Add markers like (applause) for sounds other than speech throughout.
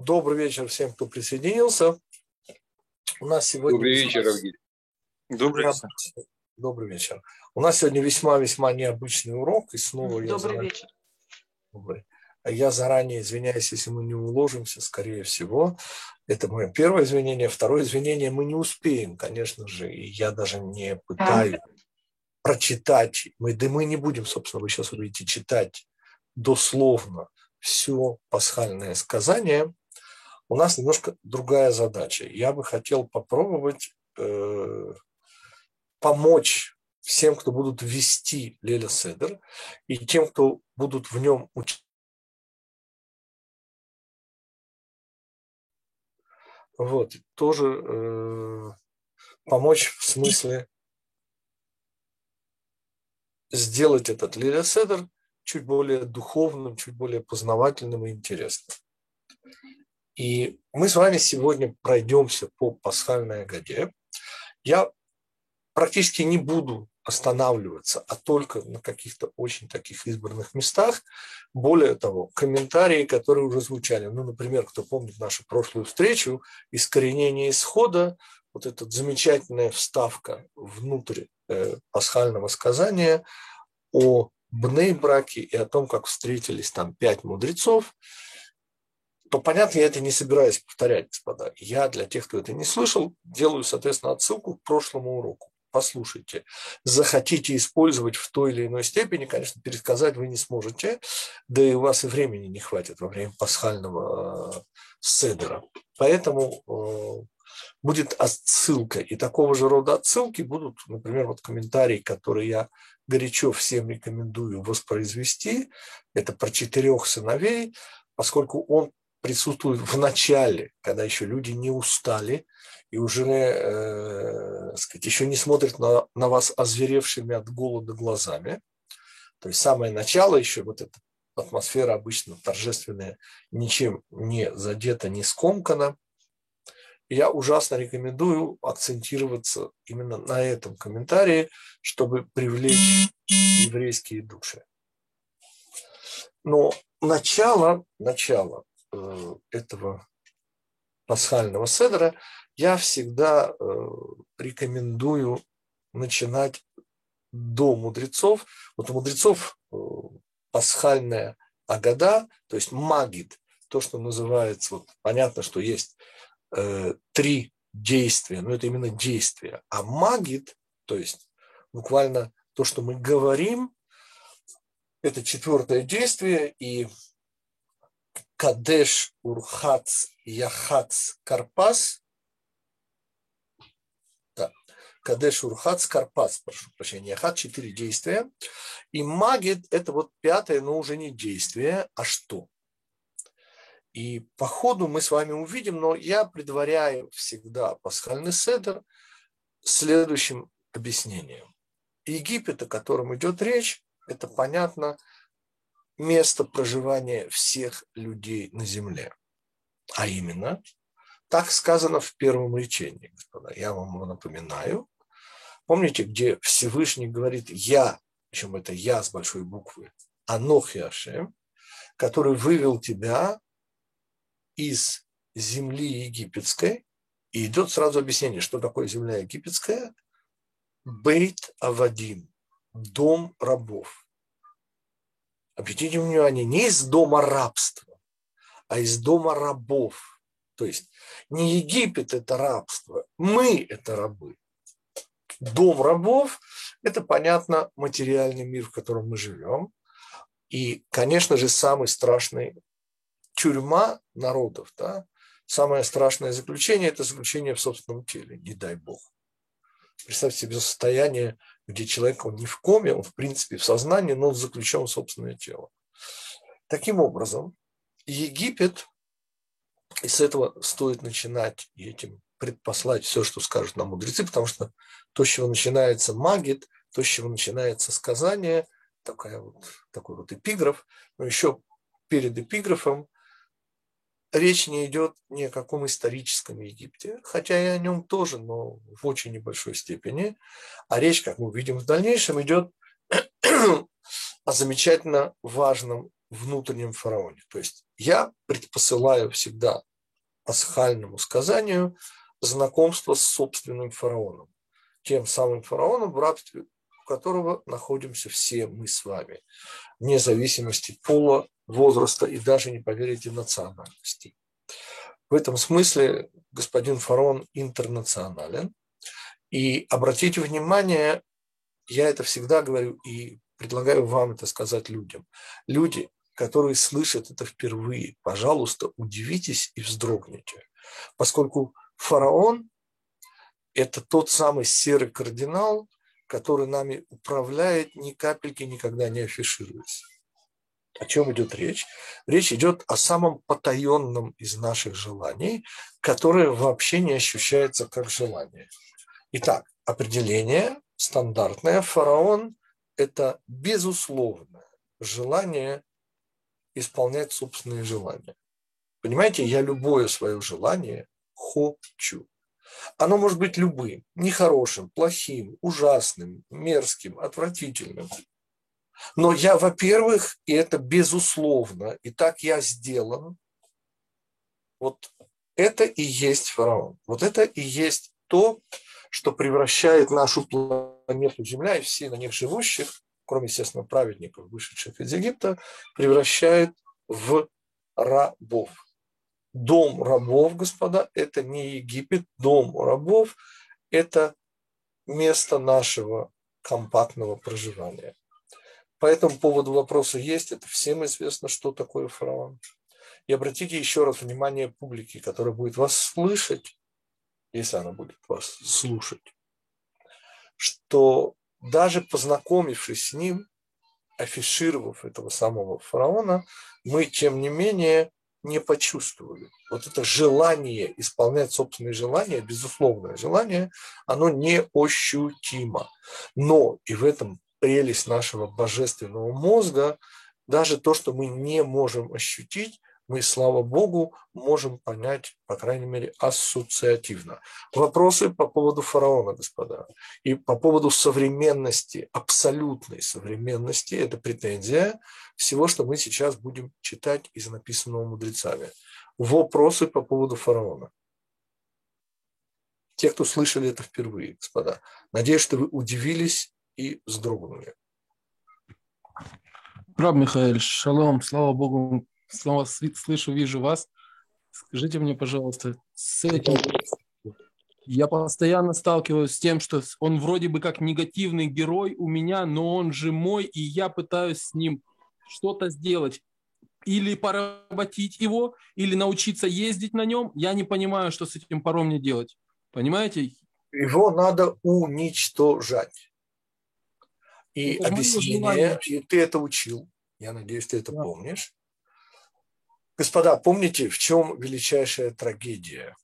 Добрый вечер всем, кто присоединился. У нас сегодня... Добрый вечер, Авгелий. Добрый вечер. Добрый вечер. У нас сегодня весьма-весьма необычный урок. И снова Добрый я заранее... вечер. Добрый. Я заранее извиняюсь, если мы не уложимся, скорее всего. Это мое первое извинение. Второе извинение мы не успеем, конечно же. И я даже не пытаюсь прочитать. Мы, да мы не будем, собственно, вы сейчас увидите, читать дословно все пасхальное сказание, у нас немножко другая задача. Я бы хотел попробовать э, помочь всем, кто будут вести Леля Седер, и тем, кто будут в нем учить. Вот, тоже э, помочь в смысле сделать этот Леля Седер чуть более духовным, чуть более познавательным и интересным. И мы с вами сегодня пройдемся по пасхальной Агаде. Я практически не буду останавливаться, а только на каких-то очень таких избранных местах. Более того, комментарии, которые уже звучали, ну, например, кто помнит нашу прошлую встречу, искоренение исхода, вот эта замечательная вставка внутрь э, пасхального сказания о Бней-браке и о том, как встретились там пять мудрецов, то, понятно, я это не собираюсь повторять, господа. Я для тех, кто это не слышал, делаю, соответственно, отсылку к прошлому уроку. Послушайте. Захотите использовать в той или иной степени, конечно, пересказать вы не сможете, да и у вас и времени не хватит во время пасхального э, седера. Поэтому э, будет отсылка. И такого же рода отсылки будут, например, вот комментарии, которые я горячо всем рекомендую воспроизвести. Это про четырех сыновей, поскольку он присутствует в начале, когда еще люди не устали и уже, э, сказать, еще не смотрят на, на вас озверевшими от голода глазами. То есть самое начало еще, вот эта атмосфера обычно торжественная, ничем не задета, не скомкана – я ужасно рекомендую акцентироваться именно на этом комментарии, чтобы привлечь еврейские души. Но начало, начало этого пасхального седра я всегда э, рекомендую начинать до мудрецов. Вот у мудрецов э, пасхальная агада, то есть магид, то, что называется, вот понятно, что есть э, три действия, но это именно действия. А магит, то есть буквально то, что мы говорим, это четвертое действие, и Кадеш, Урхац, Яхац, Карпас, да, Кадеш, Урхац, Карпас, прошу прощения, Яхат, четыре действия. И магит – это вот пятое, но уже не действие, а что? И по ходу мы с вами увидим, но я предваряю всегда пасхальный седер следующим объяснением. Египет, о котором идет речь, это, понятно, место проживания всех людей на земле. А именно, так сказано в первом речении, господа. Я вам напоминаю. Помните, где Всевышний говорит «Я», причем это «Я» с большой буквы, «Анох Яшем», который вывел тебя из земли египетской, и идет сразу объяснение, что такое земля египетская. Бейт Авадим, дом рабов. Обратите внимание, не из дома рабства, а из дома рабов. То есть не Египет – это рабство, мы – это рабы. Дом рабов – это, понятно, материальный мир, в котором мы живем. И, конечно же, самый страшный тюрьма народов, да, самое страшное заключение – это заключение в собственном теле, не дай бог. Представьте себе состояние, где человек, он не в коме, он в принципе в сознании, но он заключен в собственное тело. Таким образом, Египет, и с этого стоит начинать этим предпослать все, что скажут нам мудрецы, потому что то, с чего начинается магит, то, с чего начинается сказание, такая вот, такой вот эпиграф, но еще перед эпиграфом речь не идет ни о каком историческом Египте, хотя и о нем тоже, но в очень небольшой степени. А речь, как мы увидим в дальнейшем, идет (clears throat) о замечательно важном внутреннем фараоне. То есть я предпосылаю всегда пасхальному сказанию знакомство с собственным фараоном, тем самым фараоном, в рабстве которого находимся все мы с вами, вне зависимости пола, возраста и даже, не поверите, национальности. В этом смысле господин фараон интернационален. И обратите внимание, я это всегда говорю и предлагаю вам это сказать людям. Люди, которые слышат это впервые, пожалуйста, удивитесь и вздрогните, поскольку фараон – это тот самый серый кардинал, который нами управляет, ни капельки никогда не афишируясь. О чем идет речь? Речь идет о самом потаенном из наших желаний, которое вообще не ощущается как желание. Итак, определение стандартное. Фараон – это безусловное желание исполнять собственные желания. Понимаете, я любое свое желание хочу. Оно может быть любым, нехорошим, плохим, ужасным, мерзким, отвратительным. Но я, во-первых, и это безусловно, и так я сделан, вот это и есть фараон. Вот это и есть то, что превращает нашу планету Земля и все на них живущих кроме, естественно, праведников, вышедших из Египта, превращает в рабов. Дом рабов, господа, это не Египет, дом рабов – это место нашего компактного проживания. По этому поводу вопросы есть, это всем известно, что такое фараон. И обратите еще раз внимание публики, которая будет вас слышать, если она будет вас слушать, что даже познакомившись с ним, афишировав этого самого фараона, мы, тем не менее, не почувствовали. Вот это желание исполнять собственные желания, безусловное желание, оно неощутимо. Но и в этом прелесть нашего божественного мозга, даже то, что мы не можем ощутить, мы, слава Богу, можем понять, по крайней мере, ассоциативно. Вопросы по поводу фараона, господа, и по поводу современности, абсолютной современности, это претензия всего, что мы сейчас будем читать из написанного мудрецами. Вопросы по поводу фараона. Те, кто слышали это впервые, господа. Надеюсь, что вы удивились и вздрогнули. Раб Михаил, шалом, слава Богу, снова слышу, вижу вас. Скажите мне, пожалуйста, с этим я постоянно сталкиваюсь с тем, что он вроде бы как негативный герой у меня, но он же мой, и я пытаюсь с ним что-то сделать. Или поработить его, или научиться ездить на нем. Я не понимаю, что с этим паром мне делать. Понимаете? Его надо уничтожать. И это объяснение, и ты это учил. Я надеюсь, ты это да. помнишь. Господа, помните, в чем величайшая трагедия?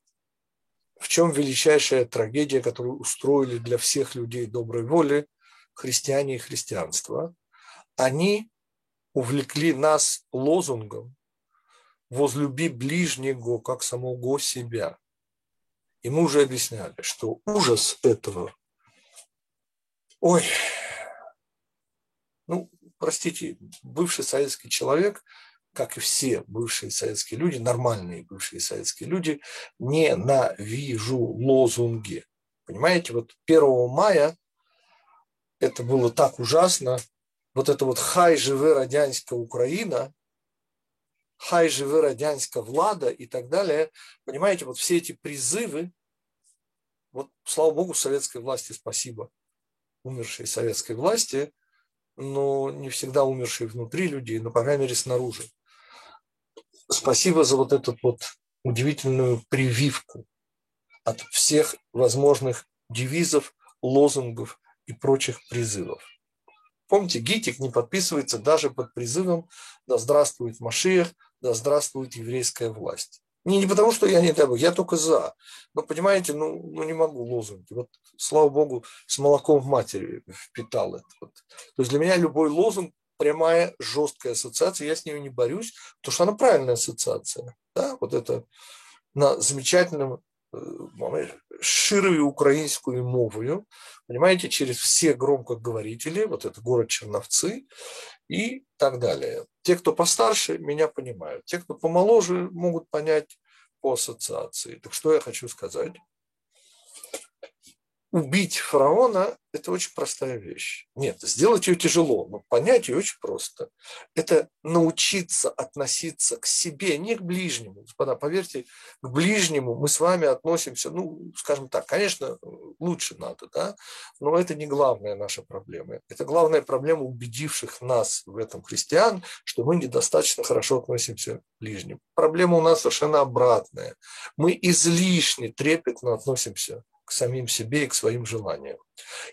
В чем величайшая трагедия, которую устроили для всех людей доброй воли христиане и христианство? Они увлекли нас лозунгом «возлюби ближнего, как самого себя». И мы уже объясняли, что ужас этого, ой, ну, простите, бывший советский человек – как и все бывшие советские люди, нормальные бывшие советские люди, ненавижу лозунги. Понимаете, вот 1 мая это было так ужасно. Вот это вот «Хай живе радянская Украина», «Хай живе радянская влада» и так далее. Понимаете, вот все эти призывы, вот слава богу, советской власти спасибо, умершей советской власти, но не всегда умершие внутри людей, но, по крайней мере, снаружи спасибо за вот эту вот удивительную прививку от всех возможных девизов, лозунгов и прочих призывов. Помните, Гитик не подписывается даже под призывом «Да здравствует Машиях, да здравствует еврейская власть». Не, не потому, что я не дай я только за. Но понимаете, ну, ну не могу лозунги. Вот, слава богу, с молоком в матери впитал это. Вот. То есть для меня любой лозунг прямая, жесткая ассоциация, я с ней не борюсь, потому что она правильная ассоциация. Да? Вот это на замечательном широю украинскую мовою, понимаете, через все громкоговорители, вот это город Черновцы и так далее. Те, кто постарше, меня понимают. Те, кто помоложе, могут понять по ассоциации. Так что я хочу сказать? Убить фараона – это очень простая вещь. Нет, сделать ее тяжело, но понять ее очень просто. Это научиться относиться к себе, не к ближнему. Господа, поверьте, к ближнему мы с вами относимся, ну, скажем так, конечно, лучше надо, да, но это не главная наша проблема. Это главная проблема убедивших нас в этом христиан, что мы недостаточно хорошо относимся к ближнему. Проблема у нас совершенно обратная. Мы излишне трепетно относимся к самим себе и к своим желаниям.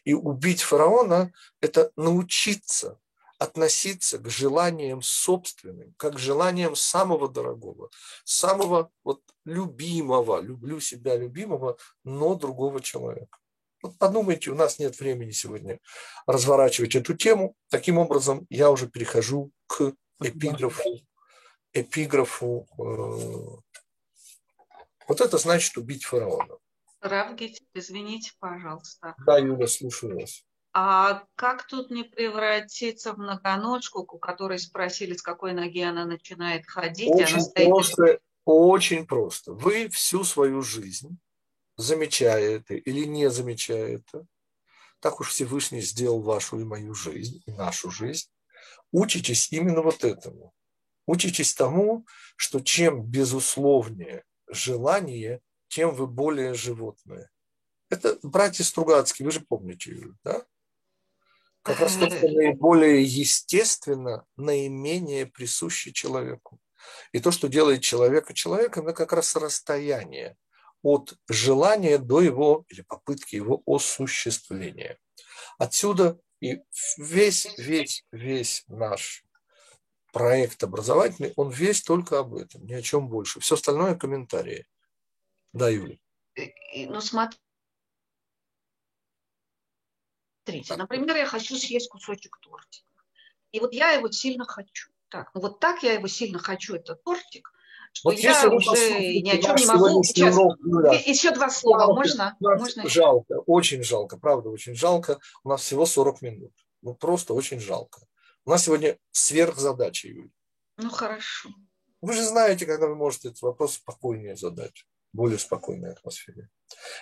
И убить фараона – это научиться относиться к желаниям собственным, как к желаниям самого дорогого, самого вот любимого, люблю себя любимого, но другого человека. Вот подумайте, у нас нет времени сегодня разворачивать эту тему. Таким образом, я уже перехожу к эпиграфу. Эпиграфу. Э, вот это значит убить фараона. Равгит, извините, пожалуйста. Да, Юля, слушаю вас. А как тут не превратиться в многоножку, у которой спросили, с какой ноги она начинает ходить? Очень стоит... просто, очень просто. Вы всю свою жизнь, замечая это или не замечая это, так уж Всевышний сделал вашу и мою жизнь, и нашу жизнь, учитесь именно вот этому. Учитесь тому, что чем безусловнее желание, тем вы более животное. Это братья Стругацкие, вы же помните, да? Как раз то, что наиболее естественно, наименее присуще человеку. И то, что делает человека человеком, это как раз расстояние от желания до его или попытки его осуществления. Отсюда и весь, весь, весь наш проект образовательный, он весь только об этом, ни о чем больше. Все остальное комментарии. Да, Юля. Ну, смотрите, например, я хочу съесть кусочек тортика. И вот я его сильно хочу. Так, ну вот так я его сильно хочу, этот тортик, что вот я уже ни о чем не могу. Сейчас, урок, еще два слова, жалко, можно? можно? Жалко, очень жалко, правда, очень жалко. У нас всего 40 минут. Ну, просто очень жалко. У нас сегодня сверхзадача, Юля. Ну, хорошо. Вы же знаете, когда вы можете этот вопрос спокойнее задать более спокойной атмосфере.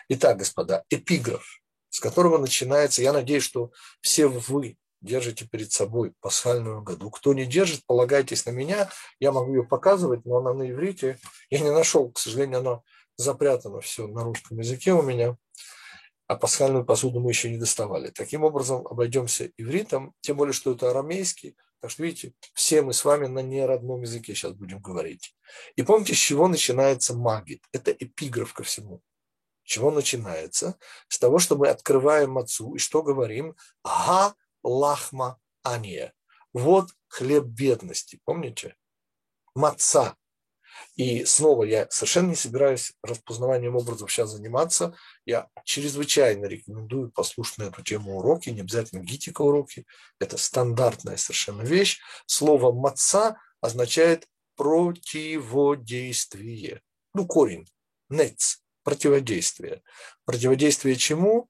Итак, господа, эпиграф, с которого начинается, я надеюсь, что все вы держите перед собой пасхальную году. Кто не держит, полагайтесь на меня, я могу ее показывать, но она на иврите. Я не нашел, к сожалению, она запрятана все на русском языке у меня, а пасхальную посуду мы еще не доставали. Таким образом, обойдемся ивритом, тем более, что это арамейский, так что, видите, все мы с вами на неродном языке сейчас будем говорить. И помните, с чего начинается магит? Это эпиграф ко всему. С чего начинается? С того, что мы открываем отцу и что говорим? Ага, лахма ания. Вот хлеб бедности, помните? Маца. И снова я совершенно не собираюсь распознаванием образов сейчас заниматься. Я чрезвычайно рекомендую послушать на эту тему уроки, не обязательно гитика уроки. Это стандартная совершенно вещь. Слово «маца» означает противодействие. Ну, корень, нец, противодействие. Противодействие чему?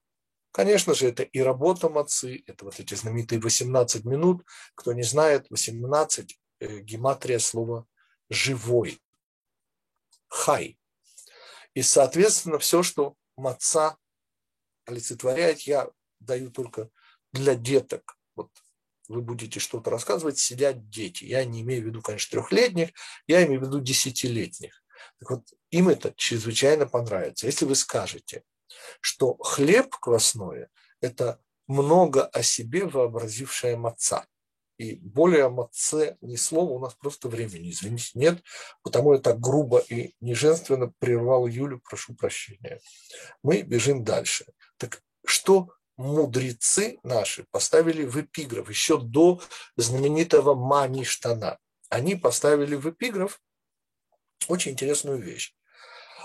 Конечно же, это и работа мацы, это вот эти знаменитые 18 минут. Кто не знает, 18 э, гематрия слова «живой» хай. И, соответственно, все, что маца олицетворяет, я даю только для деток. Вот вы будете что-то рассказывать, сидят дети. Я не имею в виду, конечно, трехлетних, я имею в виду десятилетних. Так вот, им это чрезвычайно понравится. Если вы скажете, что хлеб квасное – это много о себе вообразившая маца. И более о ни слова у нас просто времени, извините, нет. Потому я так грубо и неженственно прервал Юлю, прошу прощения. Мы бежим дальше. Так что мудрецы наши поставили в эпиграф еще до знаменитого Маништана? Они поставили в эпиграф очень интересную вещь.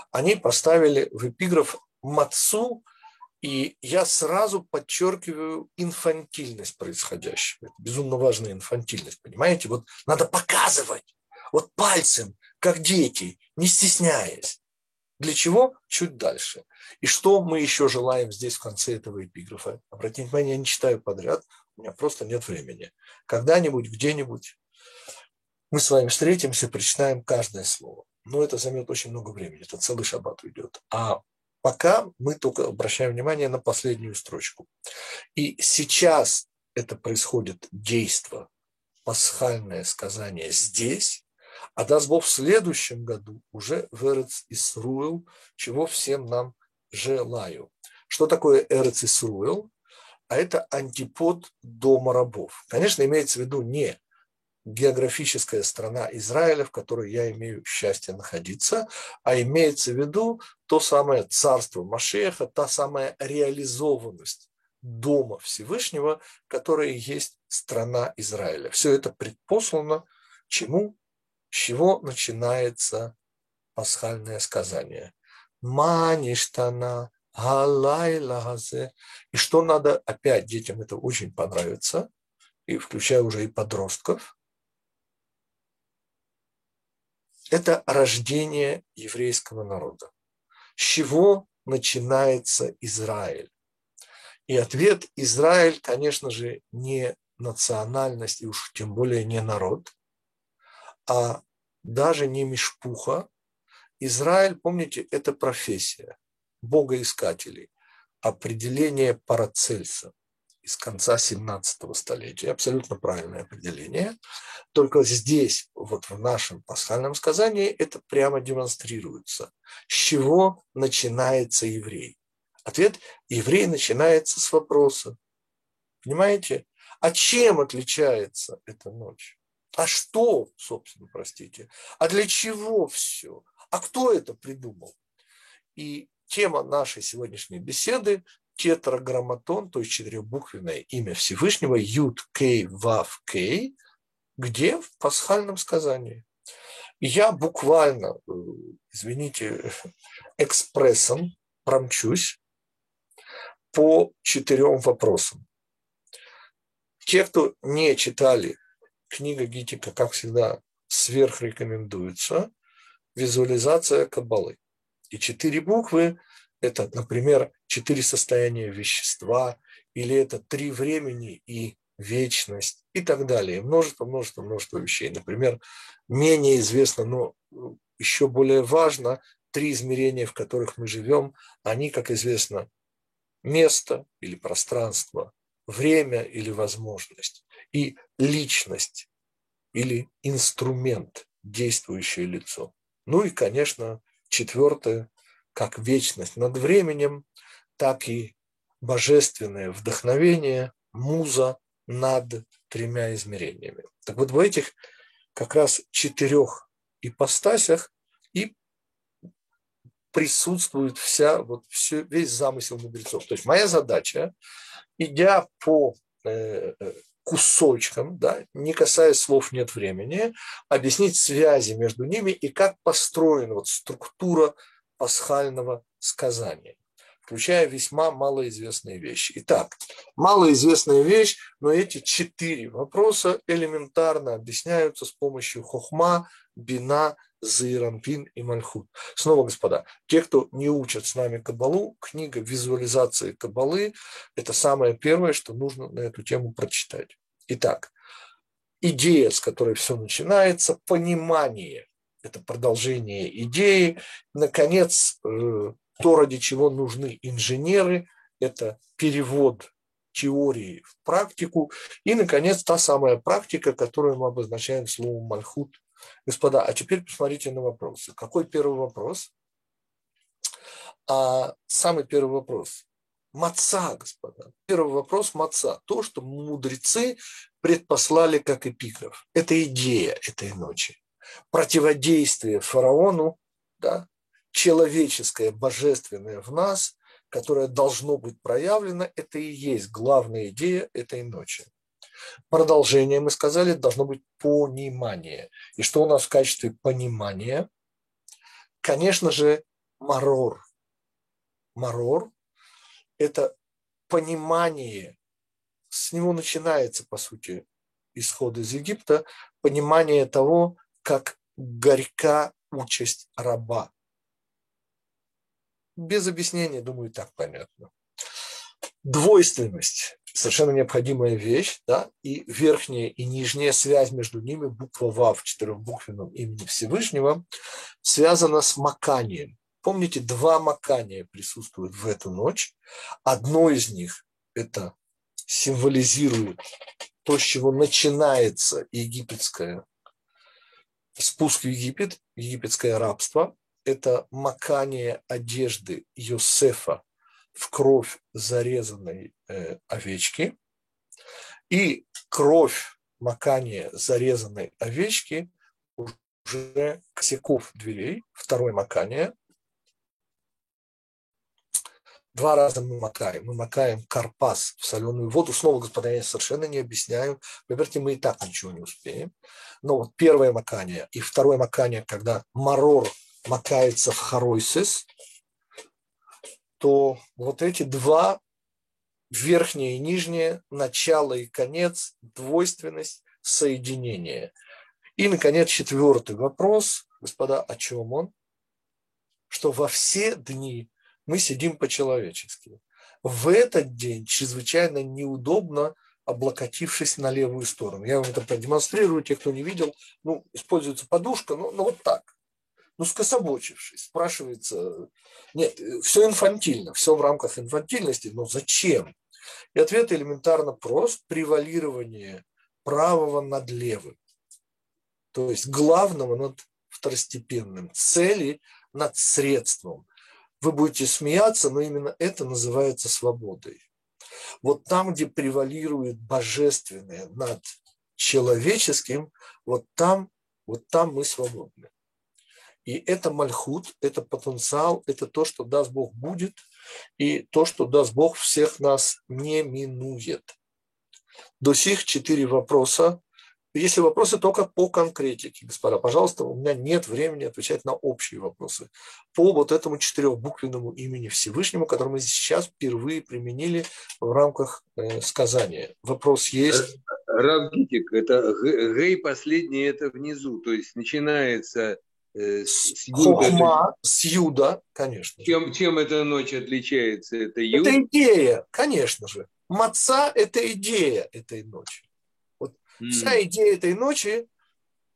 Они поставили в эпиграф Мацу – и я сразу подчеркиваю инфантильность происходящего. Это безумно важная инфантильность, понимаете? Вот надо показывать, вот пальцем, как дети, не стесняясь. Для чего? Чуть дальше. И что мы еще желаем здесь в конце этого эпиграфа? Обратите внимание, я не читаю подряд, у меня просто нет времени. Когда-нибудь, где-нибудь мы с вами встретимся, прочитаем каждое слово. но это займет очень много времени, это целый шаббат уйдет. А пока мы только обращаем внимание на последнюю строчку. И сейчас это происходит действо, пасхальное сказание здесь, а даст Бог в следующем году уже в Эрец Исруэл, чего всем нам желаю. Что такое Эрец Исруэл? А это антипод дома рабов. Конечно, имеется в виду не географическая страна Израиля, в которой я имею счастье находиться, а имеется в виду то самое царство Машеха, та самая реализованность Дома Всевышнего, которая есть страна Израиля. Все это предпослано чему? С чего начинается пасхальное сказание? Маништана, галай лагазе. И что надо, опять детям это очень понравится, и включая уже и подростков, это рождение еврейского народа. С чего начинается Израиль? И ответ Израиль, конечно же, не национальность, и уж тем более не народ, а даже не мешпуха. Израиль, помните, это профессия богоискателей, определение Парацельса из конца 17 столетия. Абсолютно правильное определение. Только здесь, вот в нашем пасхальном сказании, это прямо демонстрируется. С чего начинается еврей? Ответ – еврей начинается с вопроса. Понимаете? А чем отличается эта ночь? А что, собственно, простите? А для чего все? А кто это придумал? И тема нашей сегодняшней беседы тетраграмматон, то есть четырехбуквенное имя Всевышнего, Юд Кей Вав Кей, где в пасхальном сказании. Я буквально, э, извините, (laughs) экспрессом промчусь по четырем вопросам. Те, кто не читали книга Гитика, как всегда, сверхрекомендуется, визуализация Каббалы. И четыре буквы это, например, четыре состояния вещества, или это три времени и вечность и так далее. Множество, множество, множество вещей. Например, менее известно, но еще более важно, три измерения, в которых мы живем, они, как известно, место или пространство, время или возможность, и личность или инструмент, действующее лицо. Ну и, конечно, четвертое как вечность над временем, так и божественное вдохновение, муза над тремя измерениями. Так вот в этих как раз четырех ипостасях и присутствует вся, вот все, весь замысел мудрецов. То есть моя задача, идя по э, э, кусочкам, да, не касаясь слов «нет времени», объяснить связи между ними и как построена вот структура пасхального сказания, включая весьма малоизвестные вещи. Итак, малоизвестная вещь, но эти четыре вопроса элементарно объясняются с помощью хохма, бина, Заиранпин и Мальхут. Снова, господа, те, кто не учат с нами Кабалу, книга визуализации Кабалы – это самое первое, что нужно на эту тему прочитать. Итак, идея, с которой все начинается, понимание это продолжение идеи. Наконец, э, то, ради чего нужны инженеры, это перевод теории в практику. И, наконец, та самая практика, которую мы обозначаем словом «мальхут». Господа, а теперь посмотрите на вопросы. Какой первый вопрос? А, самый первый вопрос. Маца, господа. Первый вопрос – маца. То, что мудрецы предпослали как эпиграф. Это идея этой ночи противодействие фараону, да, человеческое, божественное в нас, которое должно быть проявлено, это и есть главная идея этой ночи. Продолжение, мы сказали, должно быть понимание. И что у нас в качестве понимания? Конечно же, марор. Марор – это понимание, с него начинается, по сути, исход из Египта, понимание того, как горька участь раба. Без объяснения, думаю, так понятно. Двойственность. совершенно необходимая вещь, да, и верхняя и нижняя связь между ними, буква ВА в четырехбуквенном имени Всевышнего, связана с маканием. Помните, два макания присутствуют в эту ночь. Одно из них – это символизирует то, с чего начинается египетское спуск в Египет, египетское рабство. Это макание одежды Йосефа в кровь зарезанной э, овечки. И кровь макания зарезанной овечки уже косяков дверей, второе макание – Два раза мы макаем. Мы макаем карпас в соленую воду. Снова, господа, я совершенно не объясняю. Поверьте, мы и так ничего не успеем. Но вот первое макание и второе макание, когда марор макается в хоройсис, то вот эти два, верхнее и нижнее, начало и конец, двойственность, соединение. И, наконец, четвертый вопрос, господа, о чем он? Что во все дни мы сидим по-человечески. В этот день чрезвычайно неудобно облокотившись на левую сторону. Я вам это продемонстрирую, те, кто не видел. Ну, используется подушка, ну, ну вот так. Ну, скособочившись. Спрашивается, нет, все инфантильно, все в рамках инфантильности, но зачем? И ответ элементарно прост. Превалирование правого над левым. То есть главного над второстепенным. Цели над средством вы будете смеяться, но именно это называется свободой. Вот там, где превалирует божественное над человеческим, вот там, вот там мы свободны. И это мальхут, это потенциал, это то, что даст Бог будет, и то, что даст Бог всех нас не минует. До сих четыре вопроса если вопросы только по конкретике, господа, пожалуйста, у меня нет времени отвечать на общие вопросы. По вот этому четырехбуквенному имени Всевышнему, который мы сейчас впервые применили в рамках э, сказания. Вопрос есть? Равгитик, это гей последний, это внизу, то есть начинается э, с юда. Хохма, с юда, конечно. Чем, чем эта ночь отличается? Это, юд? это идея, конечно же. Маца – это идея этой ночи. Вся идея этой ночи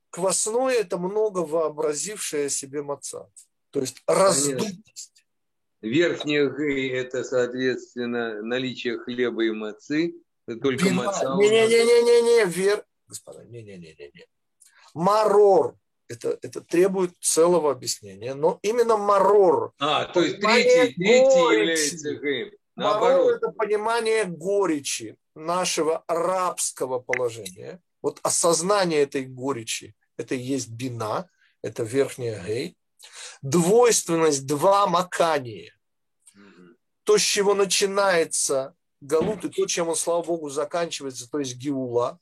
квасное – это много вообразившее себе маца. То есть раздутость. Верхняя гей – это, соответственно, наличие хлеба и мацы. Только Бина. маца. Не-не-не-не-не, вер... Господа, не-не-не-не. Марор это, это требует целого объяснения, но именно марор. А, то есть третий, третий является гей. Марор – это понимание горечи, нашего рабского положения, вот осознание этой горечи, это и есть бина, это верхняя гей, двойственность, два макания, то, с чего начинается галут, и то, чем он, слава Богу, заканчивается, то есть гиула,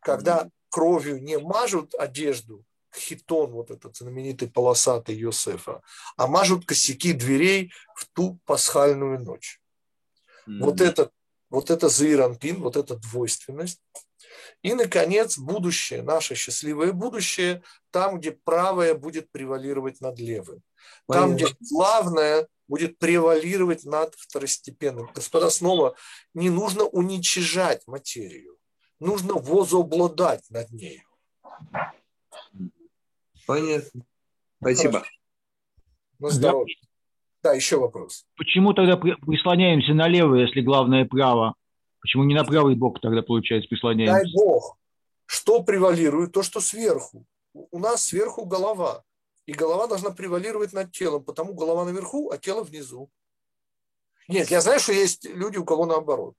когда кровью не мажут одежду, хитон, вот этот знаменитый полосатый Йосефа, а мажут косяки дверей в ту пасхальную ночь. Mm-hmm. Вот этот вот это заиранпин, вот эта двойственность. И, наконец, будущее, наше счастливое будущее, там, где правое будет превалировать над левым. Там, где главное будет превалировать над второстепенным. Господа, снова не нужно уничижать материю, нужно возобладать над ней. Понятно. Спасибо. Ну, здоровья. Да, еще вопрос. Почему тогда прислоняемся налево, если главное право? Почему не на правый бок тогда, получается, прислоняемся? Дай бог. Что превалирует? То, что сверху. У нас сверху голова. И голова должна превалировать над телом, потому голова наверху, а тело внизу. Нет, я знаю, что есть люди, у кого наоборот.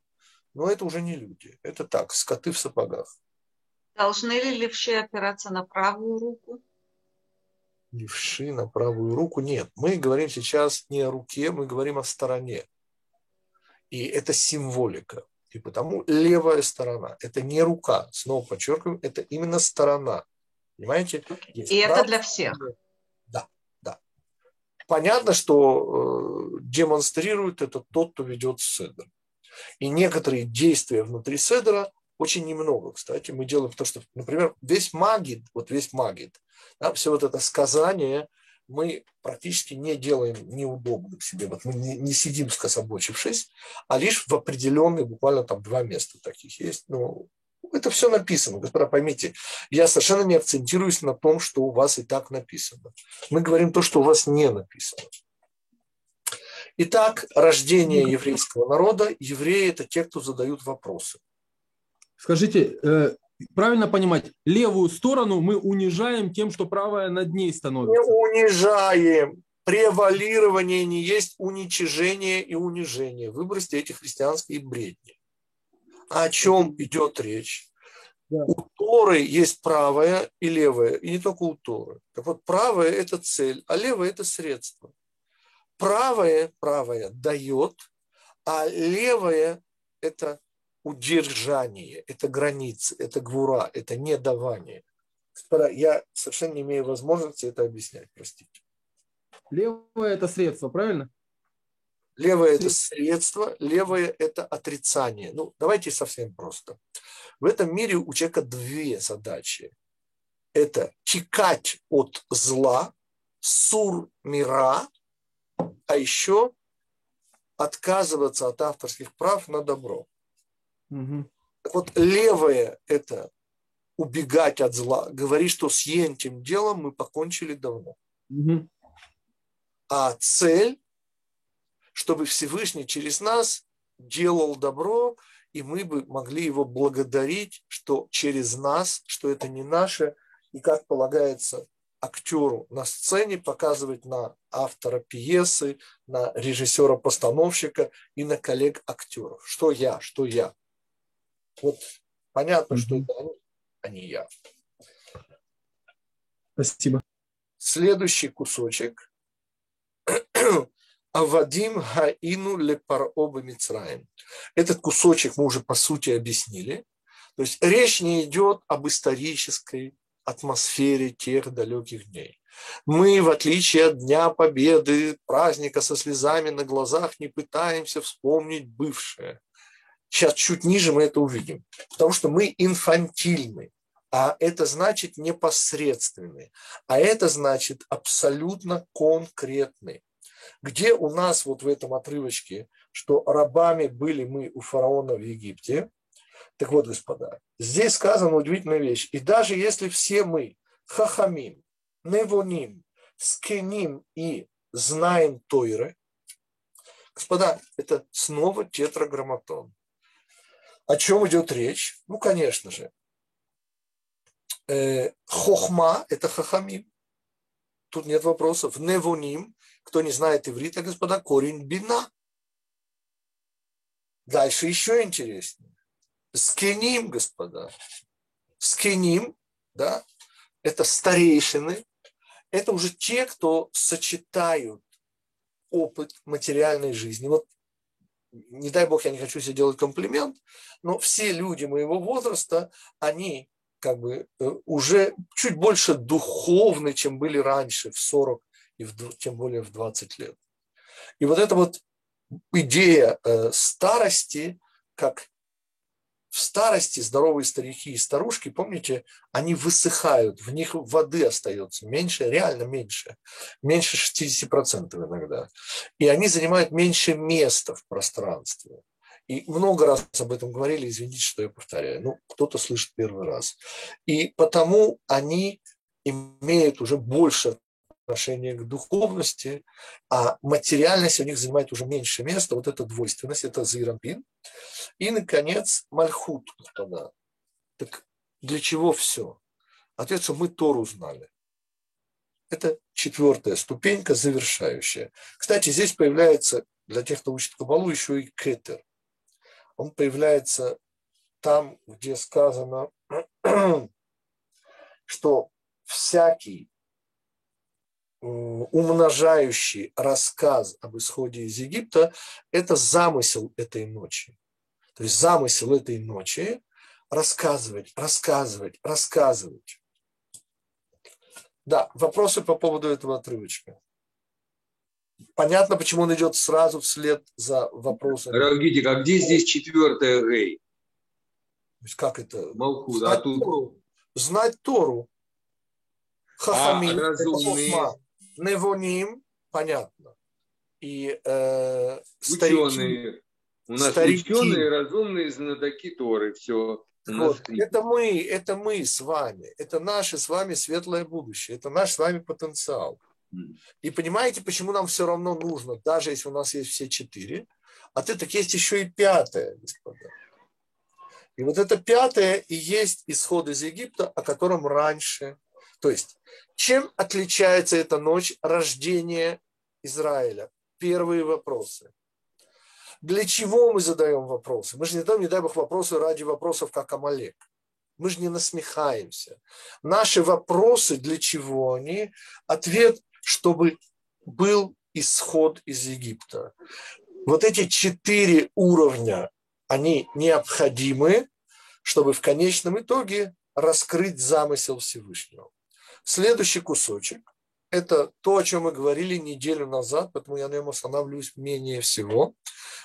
Но это уже не люди. Это так, скоты в сапогах. Должны ли левши опираться на правую руку? Левши на правую руку. Нет, мы говорим сейчас не о руке, мы говорим о стороне. И это символика. И потому левая сторона – это не рука. Снова подчеркиваем, это именно сторона. Понимаете? Есть и это для всех. Да, да. Понятно, что э, демонстрирует это тот, кто ведет седр. И некоторые действия внутри седра очень немного, кстати, мы делаем, потому что, например, весь магит, вот весь магит, да, все вот это сказание, мы практически не делаем неудобных себе. Вот мы не, не сидим скособочившись, а лишь в определенные, буквально там два места таких есть. Ну, это все написано, господа, поймите. Я совершенно не акцентируюсь на том, что у вас и так написано. Мы говорим то, что у вас не написано. Итак, рождение еврейского народа. Евреи – это те, кто задают вопросы. Скажите, э, правильно понимать, левую сторону мы унижаем тем, что правая над ней становится? Не унижаем. Превалирование не есть уничижение и унижение. Выбросьте эти христианские бредни. О чем идет речь? Да. У Торы есть правая и левая, и не только у Торы. Так вот, правая – это цель, а левая – это средство правое, правое дает, а левое – это удержание, это границы, это гвура, это недавание. Я совершенно не имею возможности это объяснять, простите. Левое – это средство, правильно? Левое – это средство, левое – это отрицание. Ну, давайте совсем просто. В этом мире у человека две задачи. Это текать от зла, сур мира – а еще отказываться от авторских прав на добро. Угу. Так вот, левое – это убегать от зла, говорить, что с этим делом мы покончили давно. Угу. А цель, чтобы Всевышний через нас делал добро, и мы бы могли его благодарить, что через нас, что это не наше, и как полагается актеру на сцене, показывать на автора пьесы, на режиссера-постановщика и на коллег актеров. Что я, что я. Вот понятно, что это они, а не я. Спасибо. Следующий кусочек. (clears throat) Авадим хаину лепароба Мицраем. Этот кусочек мы уже по сути объяснили. То есть речь не идет об исторической атмосфере тех далеких дней. Мы, в отличие от Дня Победы, праздника со слезами на глазах, не пытаемся вспомнить бывшее. Сейчас чуть ниже мы это увидим. Потому что мы инфантильны. А это значит непосредственный. А это значит абсолютно конкретный. Где у нас вот в этом отрывочке, что рабами были мы у фараона в Египте – так вот, господа, здесь сказана удивительная вещь. И даже если все мы хахамим, невоним, скеним и знаем Тойры, господа, это снова тетраграмматон. О чем идет речь? Ну, конечно же, э, хохма – это хахамим. Тут нет вопросов. Невоним, кто не знает иврита, господа, корень бина. Дальше еще интереснее. Скиним, господа. Скиним, да, это старейшины, это уже те, кто сочетают опыт материальной жизни. Вот не дай бог, я не хочу себе делать комплимент, но все люди моего возраста, они как бы э, уже чуть больше духовны, чем были раньше в 40 и в, тем более в 20 лет. И вот эта вот идея э, старости как в старости здоровые старики и старушки, помните, они высыхают, в них воды остается меньше, реально меньше, меньше 60% иногда. И они занимают меньше места в пространстве. И много раз об этом говорили, извините, что я повторяю. Ну, кто-то слышит первый раз. И потому они имеют уже больше отношение к духовности, а материальность у них занимает уже меньше места. Вот эта двойственность, это зирампин. И, наконец, мальхут, господа. Так для чего все? Ответ, что мы Тору знали. Это четвертая ступенька, завершающая. Кстати, здесь появляется, для тех, кто учит Кабалу, еще и кетер. Он появляется там, где сказано, (clears throat) что всякий умножающий рассказ об исходе из Египта, это замысел этой ночи. То есть замысел этой ночи рассказывать, рассказывать, рассказывать. Да, вопросы по поводу этого отрывочка. Понятно, почему он идет сразу вслед за вопросом. Равгитик, а где здесь четвертая гей? То есть как это? Малхуда, а тут... Тору. Знать Тору. Хахамин, а разумные, Невоним, понятно. И э, ученые. У нас старики. ученые, разумные знатоки Торы. Все. Вот. Это мы, это мы с вами. Это наше с вами светлое будущее. Это наш с вами потенциал. И понимаете, почему нам все равно нужно, даже если у нас есть все четыре, а ты так есть еще и пятое, господа. И вот это пятое и есть исход из Египта, о котором раньше. То есть, чем отличается эта ночь рождения Израиля? Первые вопросы. Для чего мы задаем вопросы? Мы же не задаем, не дай Бог, вопросы ради вопросов, как Амалек. Мы же не насмехаемся. Наши вопросы, для чего они? Ответ, чтобы был исход из Египта. Вот эти четыре уровня они необходимы, чтобы в конечном итоге раскрыть замысел Всевышнего. Следующий кусочек – это то, о чем мы говорили неделю назад, поэтому я на нем останавливаюсь менее всего.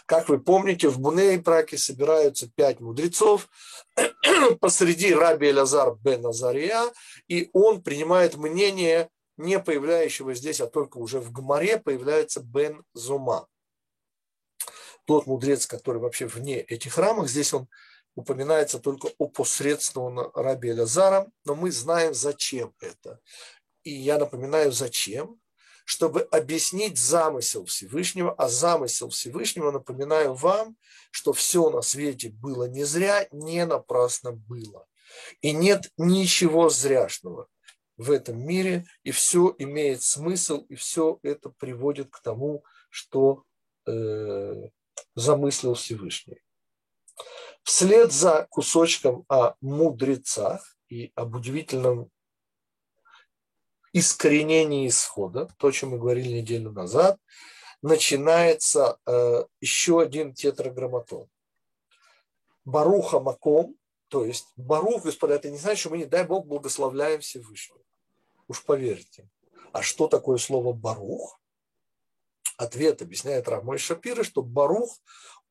Как вы помните, в Буне и Праке собираются пять мудрецов, (clears throat) посреди раби Элазар бен Азария, и он принимает мнение не появляющего здесь, а только уже в Гмаре появляется Бен Зума тот мудрец, который вообще вне этих рамок, здесь он упоминается только опосредственно Раби Элязаром, но мы знаем, зачем это. И я напоминаю, зачем. Чтобы объяснить замысел Всевышнего, а замысел Всевышнего, напоминаю вам, что все на свете было не зря, не напрасно было. И нет ничего зряшного в этом мире, и все имеет смысл, и все это приводит к тому, что э, замыслил Всевышний. Вслед за кусочком о мудрецах и об удивительном искоренении исхода, то, о чем мы говорили неделю назад, начинается э, еще один тетраграмматон. Баруха Маком, то есть Барух, господа, это не значит, что мы, не дай Бог, благословляем Всевышнего. Уж поверьте. А что такое слово Барух? Ответ объясняет Рамой Шапира, что Барух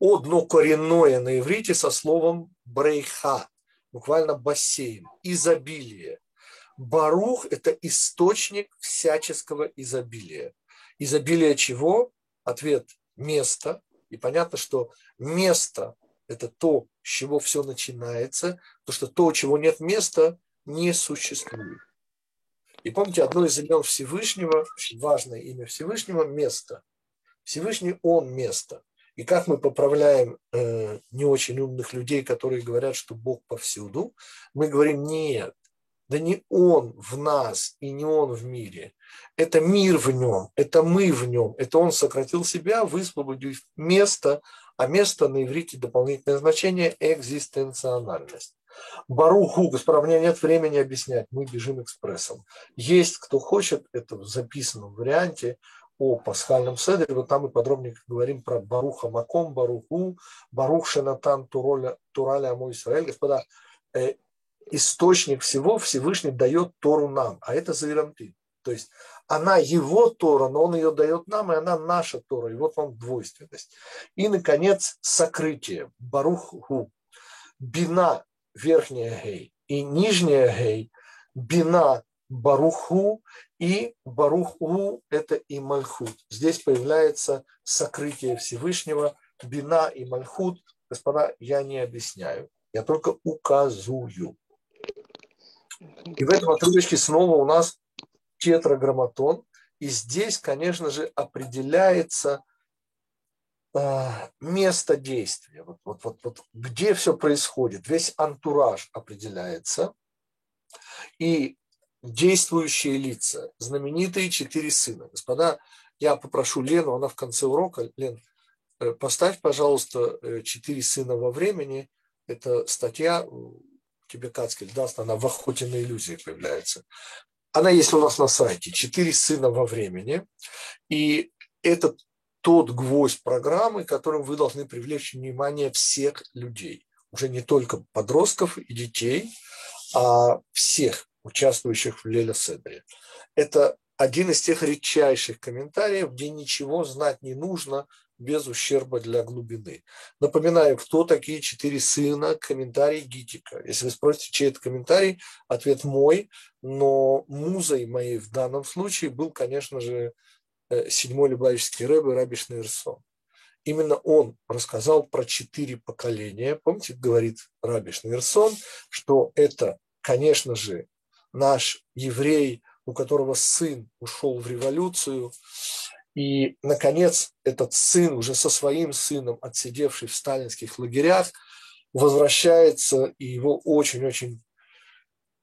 однокоренное на иврите со словом брейха, буквально бассейн, изобилие. Барух – это источник всяческого изобилия. Изобилие чего? Ответ – место. И понятно, что место – это то, с чего все начинается, потому что то, чего нет места, не существует. И помните, одно из имен Всевышнего, очень важное имя Всевышнего – место. Всевышний Он место. И как мы поправляем э, не очень умных людей, которые говорят, что Бог повсюду, мы говорим, нет, да не Он в нас и не Он в мире. Это мир в нем, это мы в нем, это Он сократил себя, высвободив место, а место на иврите дополнительное значение – экзистенциональность. Баруху, господа, у меня нет времени объяснять, мы бежим экспрессом. Есть, кто хочет, это в записанном варианте, о пасхальном седре, вот там мы подробнее говорим про Баруха Маком, Баруху, Барух Шенатан Тураля, Тураля Амой Исраэль. Господа, э, источник всего Всевышний дает Тору нам, а это Завирампин. То есть она его Тора, но он ее дает нам, и она наша Тора. И вот вам двойственность. И, наконец, сокрытие. Баруху. Бина, верхняя гей, и нижняя гей. Бина, Баруху и Баруху – это и Мальхут. Здесь появляется сокрытие Всевышнего, Бина и Мальхут. Господа, я не объясняю, я только указываю. И в этом отрывочке снова у нас тетраграмматон. И здесь, конечно же, определяется э, место действия. Вот, вот, вот, вот где все происходит. Весь антураж определяется. И действующие лица, знаменитые четыре сына. Господа, я попрошу Лену, она в конце урока, Лен, э, поставь, пожалуйста, э, четыре сына во времени. Это статья, тебе Кацкель даст, она в охоте на иллюзии появляется. Она есть у нас на сайте. Четыре сына во времени. И это тот гвоздь программы, которым вы должны привлечь внимание всех людей. Уже не только подростков и детей, а всех участвующих в Леля Седре. Это один из тех редчайших комментариев, где ничего знать не нужно, без ущерба для глубины. Напоминаю, кто такие четыре сына, комментарий Гитика. Если вы спросите, чей это комментарий, ответ мой, но музой моей в данном случае был, конечно же, э, седьмой Любавический рэб Раби Шнейрсон. Именно он рассказал про четыре поколения. Помните, говорит Раби Шнейрсон, что это, конечно же, наш еврей, у которого сын ушел в революцию, и, наконец, этот сын, уже со своим сыном, отсидевший в сталинских лагерях, возвращается, и его очень-очень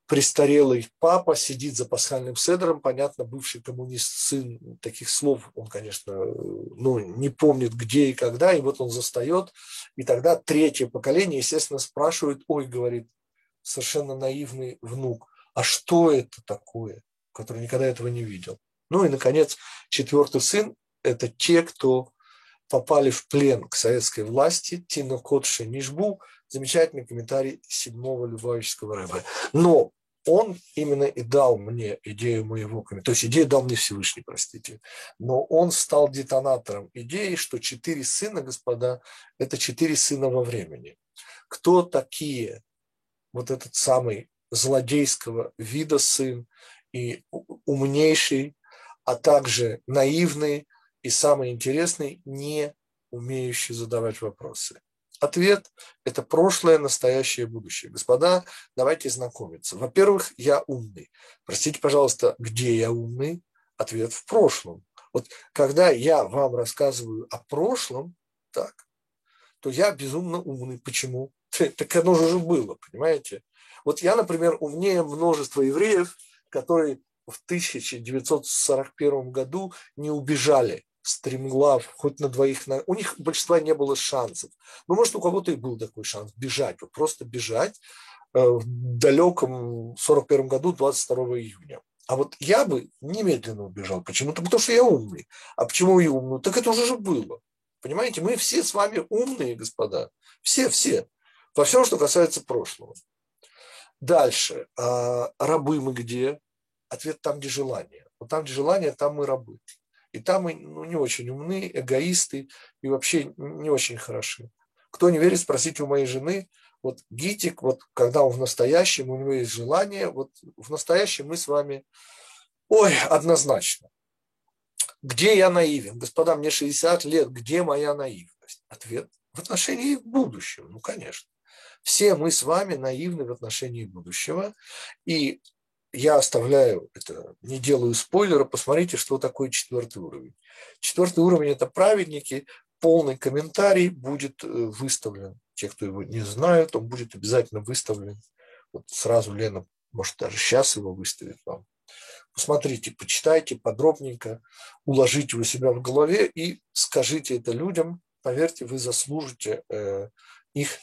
престарелый папа сидит за пасхальным седером, понятно, бывший коммунист, сын, таких слов он, конечно, ну, не помнит где и когда, и вот он застает, и тогда третье поколение, естественно, спрашивает, ой, говорит, совершенно наивный внук, а что это такое, который никогда этого не видел? Ну и, наконец, четвертый сын – это те, кто попали в плен к советской власти, Тина Кот Шенишбу, замечательный комментарий седьмого Любавического рэба. Но он именно и дал мне идею моего комментария, то есть идею дал мне Всевышний, простите, но он стал детонатором идеи, что четыре сына, господа, это четыре сына во времени. Кто такие вот этот самый злодейского вида сын и умнейший, а также наивный и самый интересный, не умеющий задавать вопросы. Ответ – это прошлое, настоящее, будущее. Господа, давайте знакомиться. Во-первых, я умный. Простите, пожалуйста, где я умный? Ответ в прошлом. Вот когда я вам рассказываю о прошлом, так, то я безумно умный. Почему? (laughs) Так оно же уже было, понимаете? Вот я, например, умнее множества евреев, которые в 1941 году не убежали стремглав, хоть на двоих, на... у них большинства не было шансов. Ну, может, у кого-то и был такой шанс бежать, вот просто бежать э, в далеком 41 году, 22 июня. А вот я бы немедленно убежал. Почему-то потому, что я умный. А почему я умный? Так это уже же было. Понимаете, мы все с вами умные, господа. Все, все. Во всем, что касается прошлого. Дальше. А рабы мы где? Ответ там, где желание. Вот там, где желание, там мы рабы. И там мы ну, не очень умны, эгоисты и вообще не очень хороши. Кто не верит, спросите у моей жены. Вот Гитик, вот когда он в настоящем, у него есть желание, вот в настоящем мы с вами, ой, однозначно. Где я наивен? Господа, мне 60 лет, где моя наивность? Ответ в отношении будущего, ну, конечно. Все мы с вами наивны в отношении будущего, и я оставляю это, не делаю спойлера, посмотрите, что такое четвертый уровень. Четвертый уровень – это праведники, полный комментарий будет э, выставлен. Те, кто его не знают, он будет обязательно выставлен. Вот сразу Лена, может, даже сейчас его выставит вам. Посмотрите, почитайте подробненько, уложите у себя в голове и скажите это людям. Поверьте, вы заслужите э, их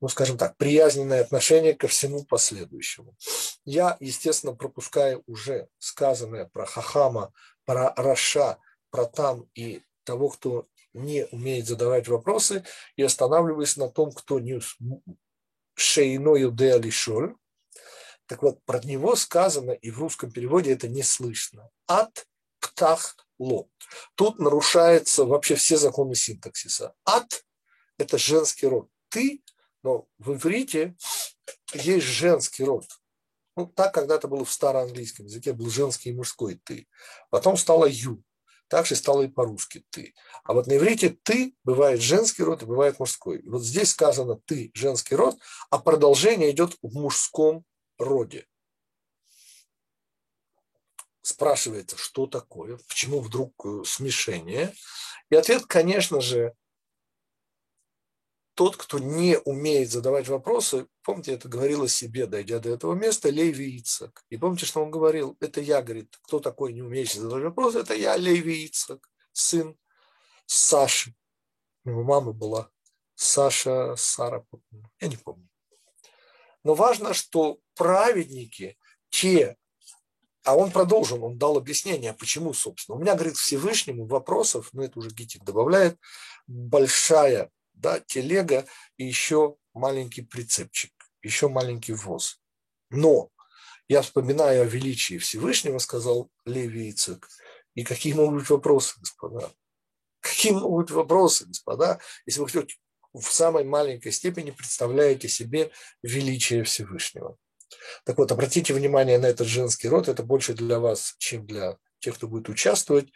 ну, скажем так, приязненное отношение ко всему последующему. Я, естественно, пропускаю уже сказанное про Хахама, про Раша, про там и того, кто не умеет задавать вопросы, и останавливаюсь на том, кто не шейною де алишоль. Так вот, про него сказано, и в русском переводе это не слышно. От птах ло. Тут нарушаются вообще все законы синтаксиса. От – это женский род. Ты но в иврите есть женский род. Ну, так когда-то было в староанглийском языке, был женский и мужской «ты». Потом стало «ю». Так же стало и по-русски «ты». А вот на иврите «ты» бывает женский род и бывает мужской. И вот здесь сказано «ты» – женский род, а продолжение идет в мужском роде. Спрашивается, что такое, почему вдруг э, смешение. И ответ, конечно же, тот, кто не умеет задавать вопросы, помните, это говорил о себе, дойдя до этого места, Леви Ицак. И помните, что он говорил? Это я, говорит, кто такой не умеющий задавать вопросы? Это я, Леви Ицак, сын Саши. У него мама была Саша, Сара, я не помню. Но важно, что праведники, те, а он продолжил, он дал объяснение, почему, собственно. У меня, говорит, Всевышнему вопросов, ну это уже Гитик добавляет, большая да, телега и еще маленький прицепчик, еще маленький воз. Но я вспоминаю о величии Всевышнего, сказал Леви Ицек, и какие могут быть вопросы, господа? какие-нибудь вопросы, господа, если вы хоть в самой маленькой степени представляете себе величие Всевышнего. Так вот, обратите внимание на этот женский род, это больше для вас, чем для тех, кто будет участвовать.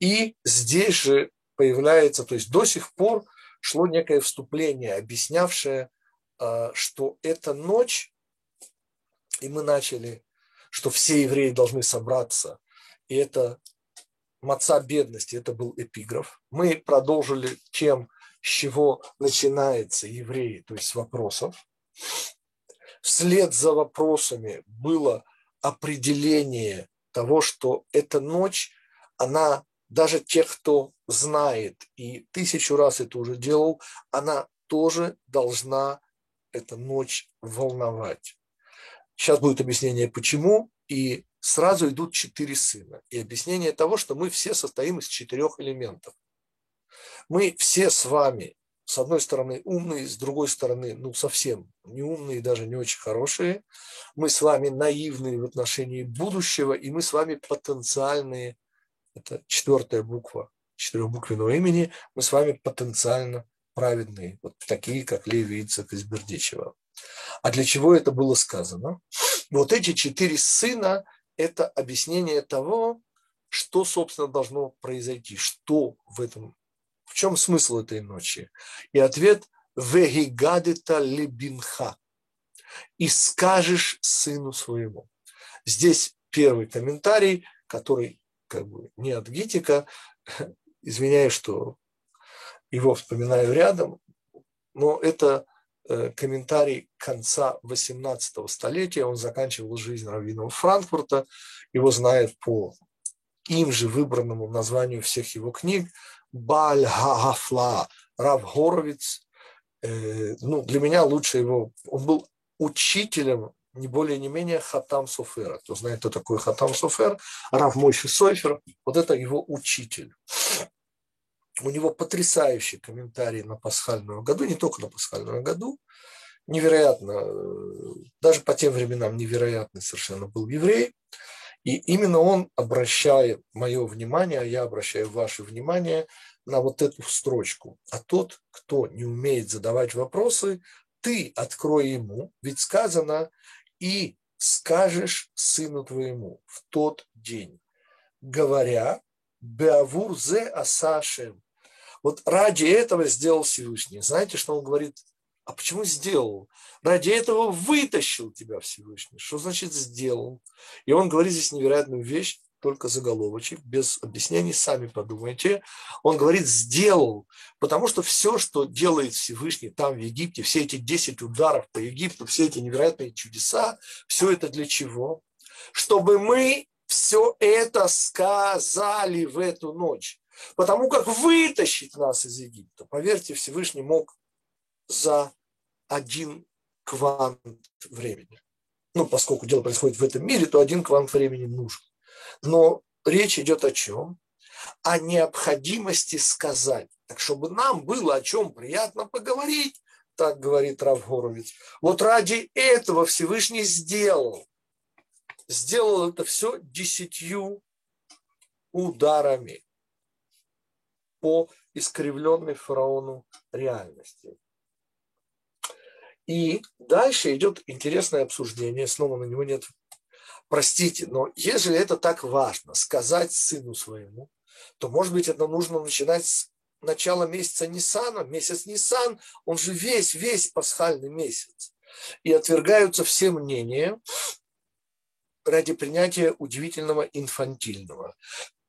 И здесь же появляется, то есть до сих пор шло некое вступление, объяснявшее, а, что эта ночь, и мы начали, что все евреи должны собраться, и это маца бедности, это был эпиграф. Мы продолжили тем, с чего начинается евреи, то есть с вопросов. Вслед за вопросами было определение того, что эта ночь, она даже тех, кто знает и тысячу раз это уже делал, она тоже должна эта ночь волновать. Сейчас будет объяснение, почему, и сразу идут четыре сына. И объяснение того, что мы все состоим из четырех элементов. Мы все с вами, с одной стороны, умные, с другой стороны, ну, совсем не умные, даже не очень хорошие. Мы с вами наивные в отношении будущего, и мы с вами потенциальные это четвертая буква четырехбуквенного имени, мы с вами потенциально праведные, вот такие, как Леви Ицек Бердичева. А для чего это было сказано? Вот эти четыре сына – это объяснение того, что, собственно, должно произойти, что в этом, в чем смысл этой ночи. И ответ – «Вегигадита либинха» – «И скажешь сыну своему». Здесь первый комментарий, который как бы не от Гитика, извиняюсь, что его вспоминаю рядом, но это э, комментарий конца 18 столетия, он заканчивал жизнь раввином Франкфурта, его знают по им же выбранному названию всех его книг. Баль Хагафла, Рав Горовиц. Э, ну, для меня лучше его, он был учителем не более не менее Хатам Суфера. Кто знает, кто такой Хатам Суфер, Рав Мойши Сойфер, вот это его учитель. У него потрясающий комментарий на пасхальную году, не только на пасхальную году, невероятно, даже по тем временам невероятный совершенно был еврей. И именно он обращает мое внимание, а я обращаю ваше внимание на вот эту строчку. А тот, кто не умеет задавать вопросы, ты открой ему, ведь сказано, и скажешь сыну твоему в тот день, говоря, Беавур зе асашем. Вот ради этого сделал Всевышний. Знаете, что он говорит? А почему сделал? Ради этого вытащил тебя Всевышний. Что значит сделал? И он говорит здесь невероятную вещь только заголовочек, без объяснений, сами подумайте. Он говорит, сделал, потому что все, что делает Всевышний там в Египте, все эти 10 ударов по Египту, все эти невероятные чудеса, все это для чего? Чтобы мы все это сказали в эту ночь. Потому как вытащить нас из Египта, поверьте, Всевышний мог за один квант времени. Ну, поскольку дело происходит в этом мире, то один квант времени нужен. Но речь идет о чем? О необходимости сказать. Так, чтобы нам было о чем приятно поговорить, так говорит Рав Горовец. Вот ради этого Всевышний сделал. Сделал это все десятью ударами по искривленной фараону реальности. И дальше идет интересное обсуждение, снова на него нет простите, но если это так важно, сказать сыну своему, то, может быть, это нужно начинать с начала месяца Нисана. Месяц Нисан, он же весь, весь пасхальный месяц. И отвергаются все мнения ради принятия удивительного инфантильного.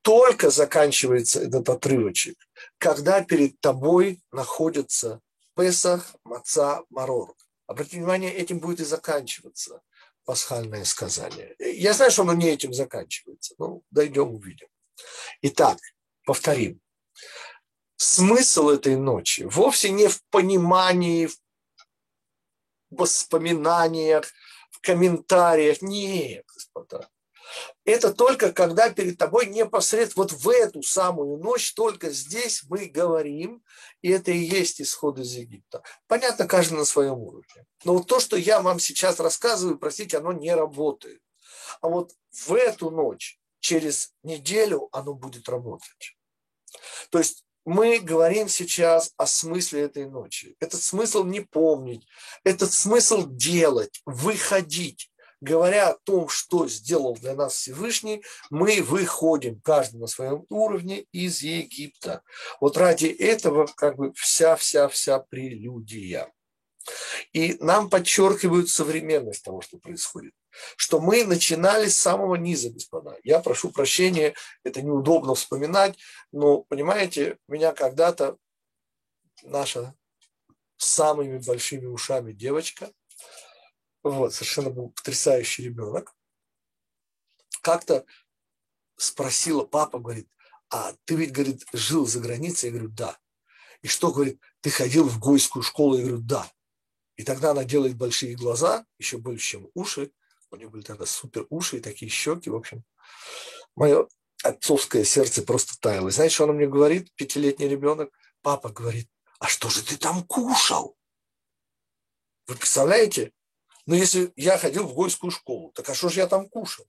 Только заканчивается этот отрывочек, когда перед тобой находится Песах, Маца, Марор. Обратите внимание, этим будет и заканчиваться пасхальное сказание. Я знаю, что оно не этим заканчивается. Ну, дойдем, увидим. Итак, повторим. Смысл этой ночи вовсе не в понимании, в воспоминаниях, в комментариях. Нет, господа. Это только когда перед тобой непосредственно вот в эту самую ночь, только здесь мы говорим, и это и есть исход из Египта. Понятно, каждый на своем уровне. Но вот то, что я вам сейчас рассказываю, простите, оно не работает. А вот в эту ночь, через неделю, оно будет работать. То есть мы говорим сейчас о смысле этой ночи. Этот смысл не помнить, этот смысл делать, выходить. Говоря о том, что сделал для нас Всевышний, мы выходим, каждый на своем уровне, из Египта. Вот ради этого как бы вся-вся-вся прелюдия. И нам подчеркивают современность того, что происходит. Что мы начинали с самого низа, господа. Я прошу прощения, это неудобно вспоминать, но, понимаете, меня когда-то наша самыми большими ушами девочка, вот, совершенно был потрясающий ребенок, как-то спросила, папа говорит, а ты ведь, говорит, жил за границей? Я говорю, да. И что, говорит, ты ходил в гойскую школу? Я говорю, да. И тогда она делает большие глаза, еще больше, чем уши. У нее были тогда супер уши и такие щеки. В общем, мое отцовское сердце просто таяло. И знаете, что она мне говорит, пятилетний ребенок? Папа говорит, а что же ты там кушал? Вы представляете? Ну, если я ходил в гойскую школу, так а что же я там кушал?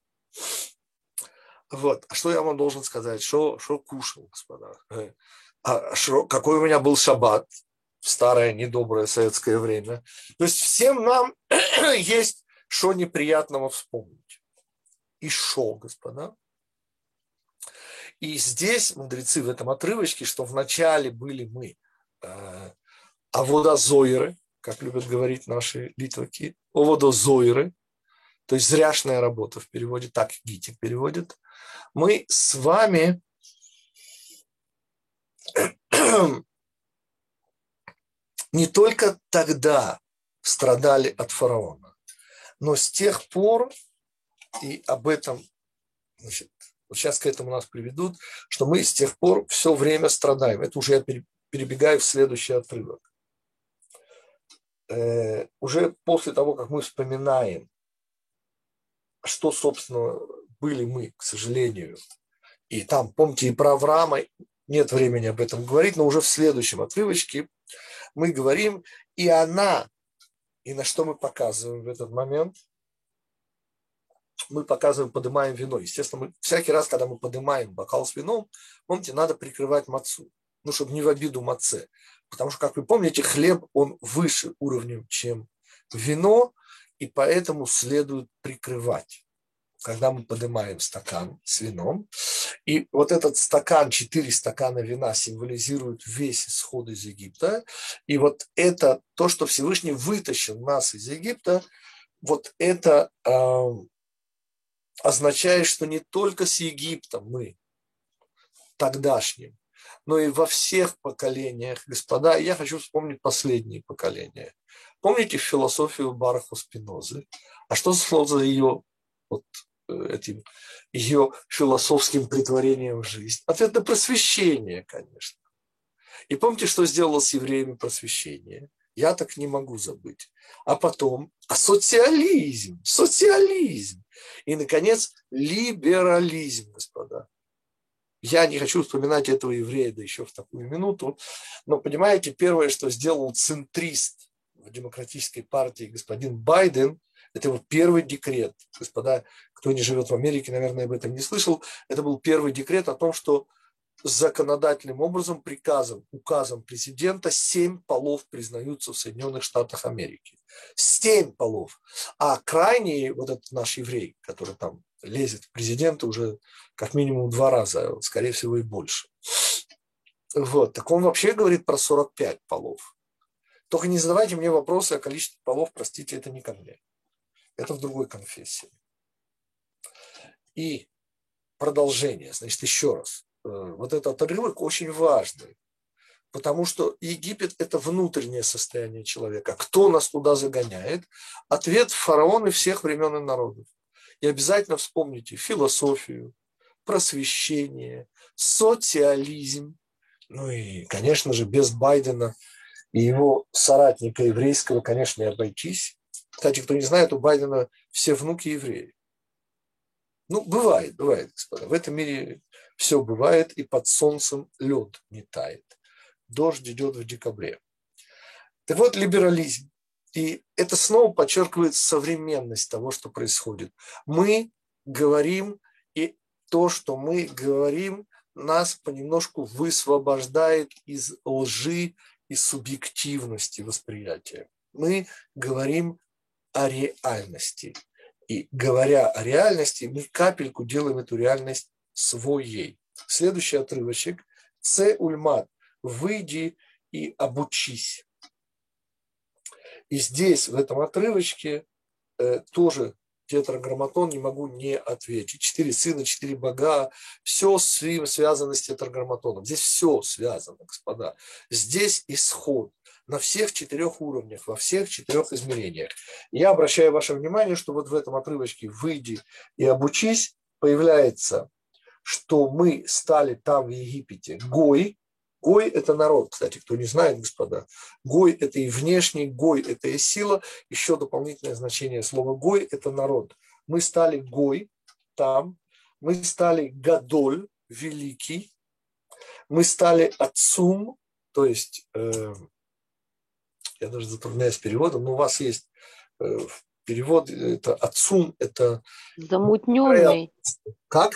Вот. А что я вам должен сказать? Что, что кушал, господа? А что, какой у меня был шаббат? в старое недоброе советское время. То есть всем нам (clears throat) есть что неприятного вспомнить. И шо, господа. И здесь мудрецы в этом отрывочке, что вначале были мы э, аводозойры, как любят говорить наши литваки, оводозойры, то есть зряшная работа в переводе, так Гити переводит. Мы с вами (clears throat) не только тогда страдали от фараона, но с тех пор, и об этом, значит, вот сейчас к этому нас приведут, что мы с тех пор все время страдаем. Это уже я перебегаю в следующий отрывок. Э, уже после того, как мы вспоминаем, что, собственно, были мы, к сожалению, и там, помните, и про Авраама, нет времени об этом говорить, но уже в следующем отрывочке мы говорим, и она, и на что мы показываем в этот момент? Мы показываем, поднимаем вино. Естественно, мы, всякий раз, когда мы поднимаем бокал с вином, помните, надо прикрывать мацу, ну, чтобы не в обиду маце. Потому что, как вы помните, хлеб, он выше уровнем, чем вино, и поэтому следует прикрывать когда мы поднимаем стакан с вином. И вот этот стакан, четыре стакана вина символизируют весь исход из Египта. И вот это то, что Всевышний вытащил нас из Египта, вот это э, означает, что не только с Египтом мы тогдашним, но и во всех поколениях, господа, я хочу вспомнить последние поколения. Помните философию Бараху Спинозы? А что за ее вот этим ее философским притворением в жизнь. Ответ на просвещение, конечно. И помните, что сделало с евреями просвещение? Я так не могу забыть. А потом, а социализм, социализм. И, наконец, либерализм, господа. Я не хочу вспоминать этого еврея, да еще в такую минуту. Но, понимаете, первое, что сделал центрист в демократической партии господин Байден, это его первый декрет. Господа, кто не живет в Америке, наверное, об этом не слышал. Это был первый декрет о том, что законодательным образом, приказом, указом президента семь полов признаются в Соединенных Штатах Америки. Семь полов. А крайний, вот этот наш еврей, который там лезет в президента уже как минимум два раза, скорее всего и больше. Вот, так он вообще говорит про 45 полов. Только не задавайте мне вопросы о количестве полов, простите, это не ко мне. Это в другой конфессии. И продолжение, значит, еще раз. Э, вот этот отрывок очень важный, потому что Египет – это внутреннее состояние человека. Кто нас туда загоняет? Ответ – фараоны всех времен и народов. И обязательно вспомните философию, просвещение, социализм, ну и, конечно же, без Байдена и его соратника еврейского, конечно, не обойтись. Кстати, кто не знает, у Байдена все внуки евреи. Ну, бывает, бывает, господа. В этом мире все бывает, и под солнцем лед не тает. Дождь идет в декабре. Так вот, либерализм. И это снова подчеркивает современность того, что происходит. Мы говорим, и то, что мы говорим, нас понемножку высвобождает из лжи и субъективности восприятия. Мы говорим о реальности. И говоря о реальности, мы капельку делаем эту реальность своей. Следующий отрывочек. Це ульмат. Выйди и обучись. И здесь, в этом отрывочке, э, тоже тетраграмматон не могу не ответить. Четыре сына, четыре бога, все связано с тетраграмматоном. Здесь все связано, господа. Здесь исход на всех четырех уровнях, во всех четырех измерениях. Я обращаю ваше внимание, что вот в этом отрывочке «Выйди и обучись» появляется, что мы стали там в Египте Гой, Гой – это народ, кстати, кто не знает, господа. Гой – это и внешний, Гой – это и сила. Еще дополнительное значение слова Гой – это народ. Мы стали Гой там, мы стали Гадоль, великий, мы стали Отцум, то есть, э, я даже затрудняюсь переводом, но у вас есть э, перевод, это Отцум, это... Замутненный. Как?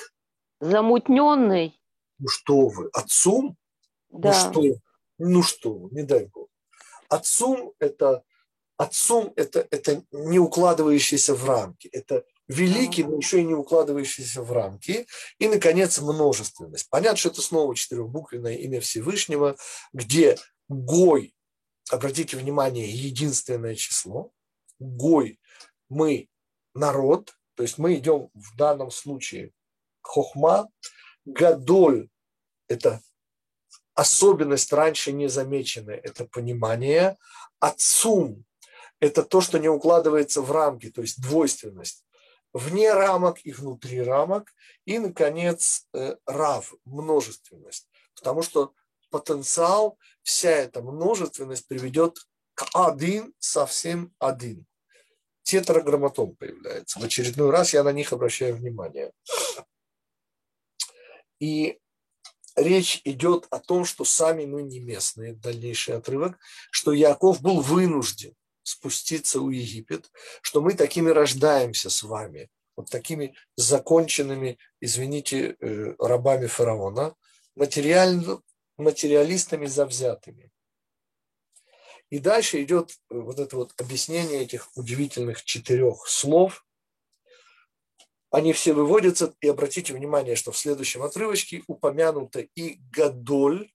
Замутненный. Ну что вы, Отцум? Ну да. Ну что, ну что, не дай бог. Отцум это, отцум это, это не укладывающийся в рамки. Это великий, но еще и не укладывающийся в рамки. И, наконец, множественность. Понятно, что это снова четырехбуквенное имя Всевышнего, где Гой, обратите внимание, единственное число. Гой, мы народ, то есть мы идем в данном случае хохма, гадоль – это особенность раньше не замеченная – это понимание. Отцум – это то, что не укладывается в рамки, то есть двойственность. Вне рамок и внутри рамок. И, наконец, э, рав – множественность. Потому что потенциал, вся эта множественность приведет к один, совсем один. Тетраграмматон появляется. В очередной раз я на них обращаю внимание. И речь идет о том, что сами мы не местные, дальнейший отрывок, что Яков был вынужден спуститься у Египет, что мы такими рождаемся с вами, вот такими законченными, извините, э, рабами фараона, материально, материалистами завзятыми. И дальше идет э, вот это вот объяснение этих удивительных четырех слов, они все выводятся, и обратите внимание, что в следующем отрывочке упомянуто и Гадоль,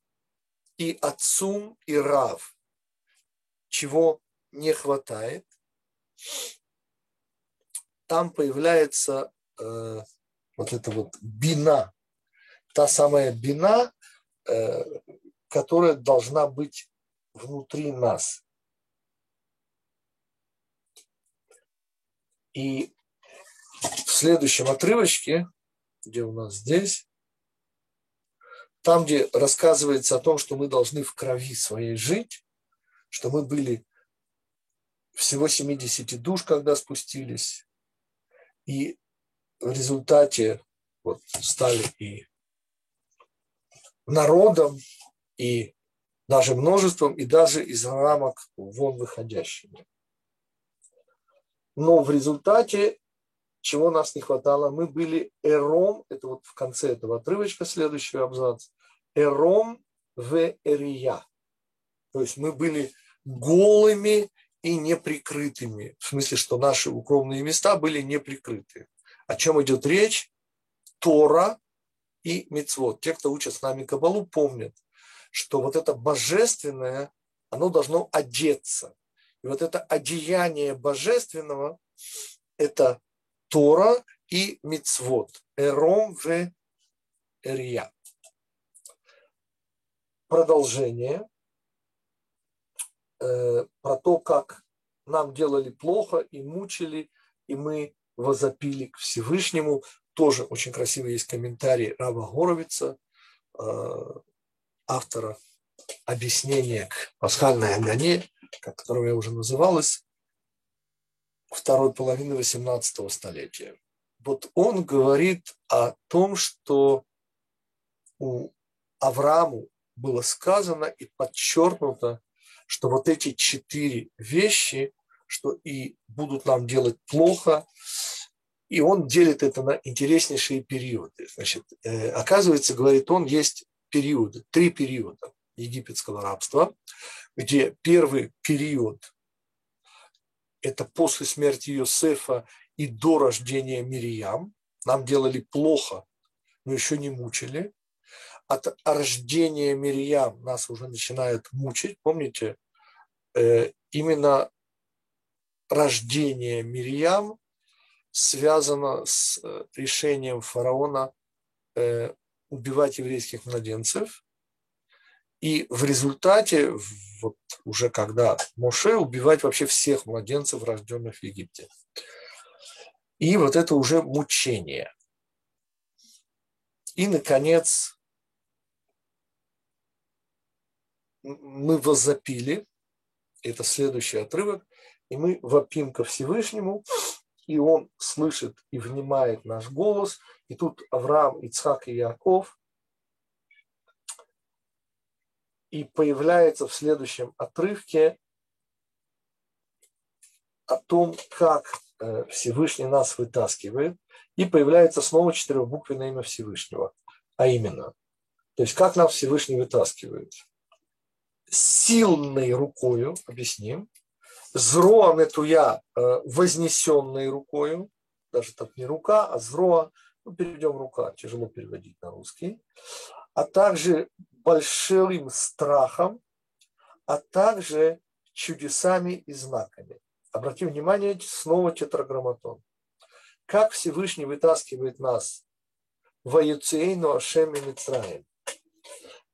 и Отцум, и Рав. Чего не хватает? Там появляется э, вот эта вот бина, та самая бина, э, которая должна быть внутри нас. И следующем отрывочке, где у нас здесь, там, где рассказывается о том, что мы должны в крови своей жить, что мы были всего 70 душ, когда спустились, и в результате вот, стали и народом, и даже множеством, и даже из рамок вон выходящими. Но в результате чего нас не хватало? Мы были эром, это вот в конце этого отрывочка, следующий абзац, эром в эрия. То есть мы были голыми и неприкрытыми. В смысле, что наши укромные места были неприкрыты. О чем идет речь? Тора и Мицвод. Те, кто учат с нами Кабалу, помнят, что вот это божественное, оно должно одеться. И вот это одеяние божественного, это Тора и Мицвод. Эром в Эрия. Продолжение э, про то, как нам делали плохо и мучили, и мы возопили к Всевышнему. Тоже очень красивый есть комментарий Рава Горовица, э, автора объяснения к пасхальной Агане, которого я уже называлась, второй половины 18 столетия. Вот он говорит о том, что у Аврааму было сказано и подчеркнуто, что вот эти четыре вещи, что и будут нам делать плохо, И он делит это на интереснейшие периоды. Значит, э, оказывается, говорит он, есть периоды, три периода египетского рабства, где первый период – это после смерти Иосифа и до рождения Мирьям. Нам делали плохо, но еще не мучили. От рождения Мирьям нас уже начинают мучить. Помните, э, именно рождение Мирьям связано с э, решением фараона э, убивать еврейских младенцев. И в результате, вот уже когда Моше, убивать вообще всех младенцев, рожденных в Египте. И вот это уже мучение. И, наконец, мы возопили, это следующий отрывок, и мы вопим ко Всевышнему, и он слышит и внимает наш голос. И тут Авраам, Ицхак и Яков. И появляется в следующем отрывке о том, как э, Всевышний нас вытаскивает. И появляется снова четырехбуквенное имя Всевышнего. А именно, то есть как нас Всевышний вытаскивает? Сильной рукою, объясним, Зроа метуя э, вознесенной рукою, даже так не рука, а зроа, ну, перейдем рука, тяжело переводить на русский, а также большим страхом, а также чудесами и знаками. Обратим внимание, снова тетраграмматон. Как Всевышний вытаскивает нас в Аюцейну Ашем и Мицраем.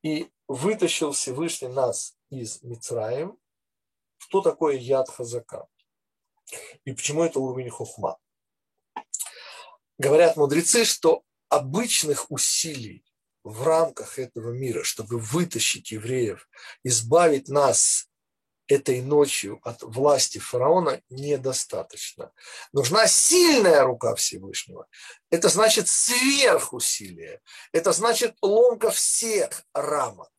И вытащил Всевышний нас из Мицраем, что такое яд хазака и почему это уровень хухма. Говорят мудрецы, что обычных усилий в рамках этого мира, чтобы вытащить евреев, избавить нас этой ночью от власти фараона недостаточно. Нужна сильная рука Всевышнего. Это значит сверхусилие. Это значит ломка всех рамок.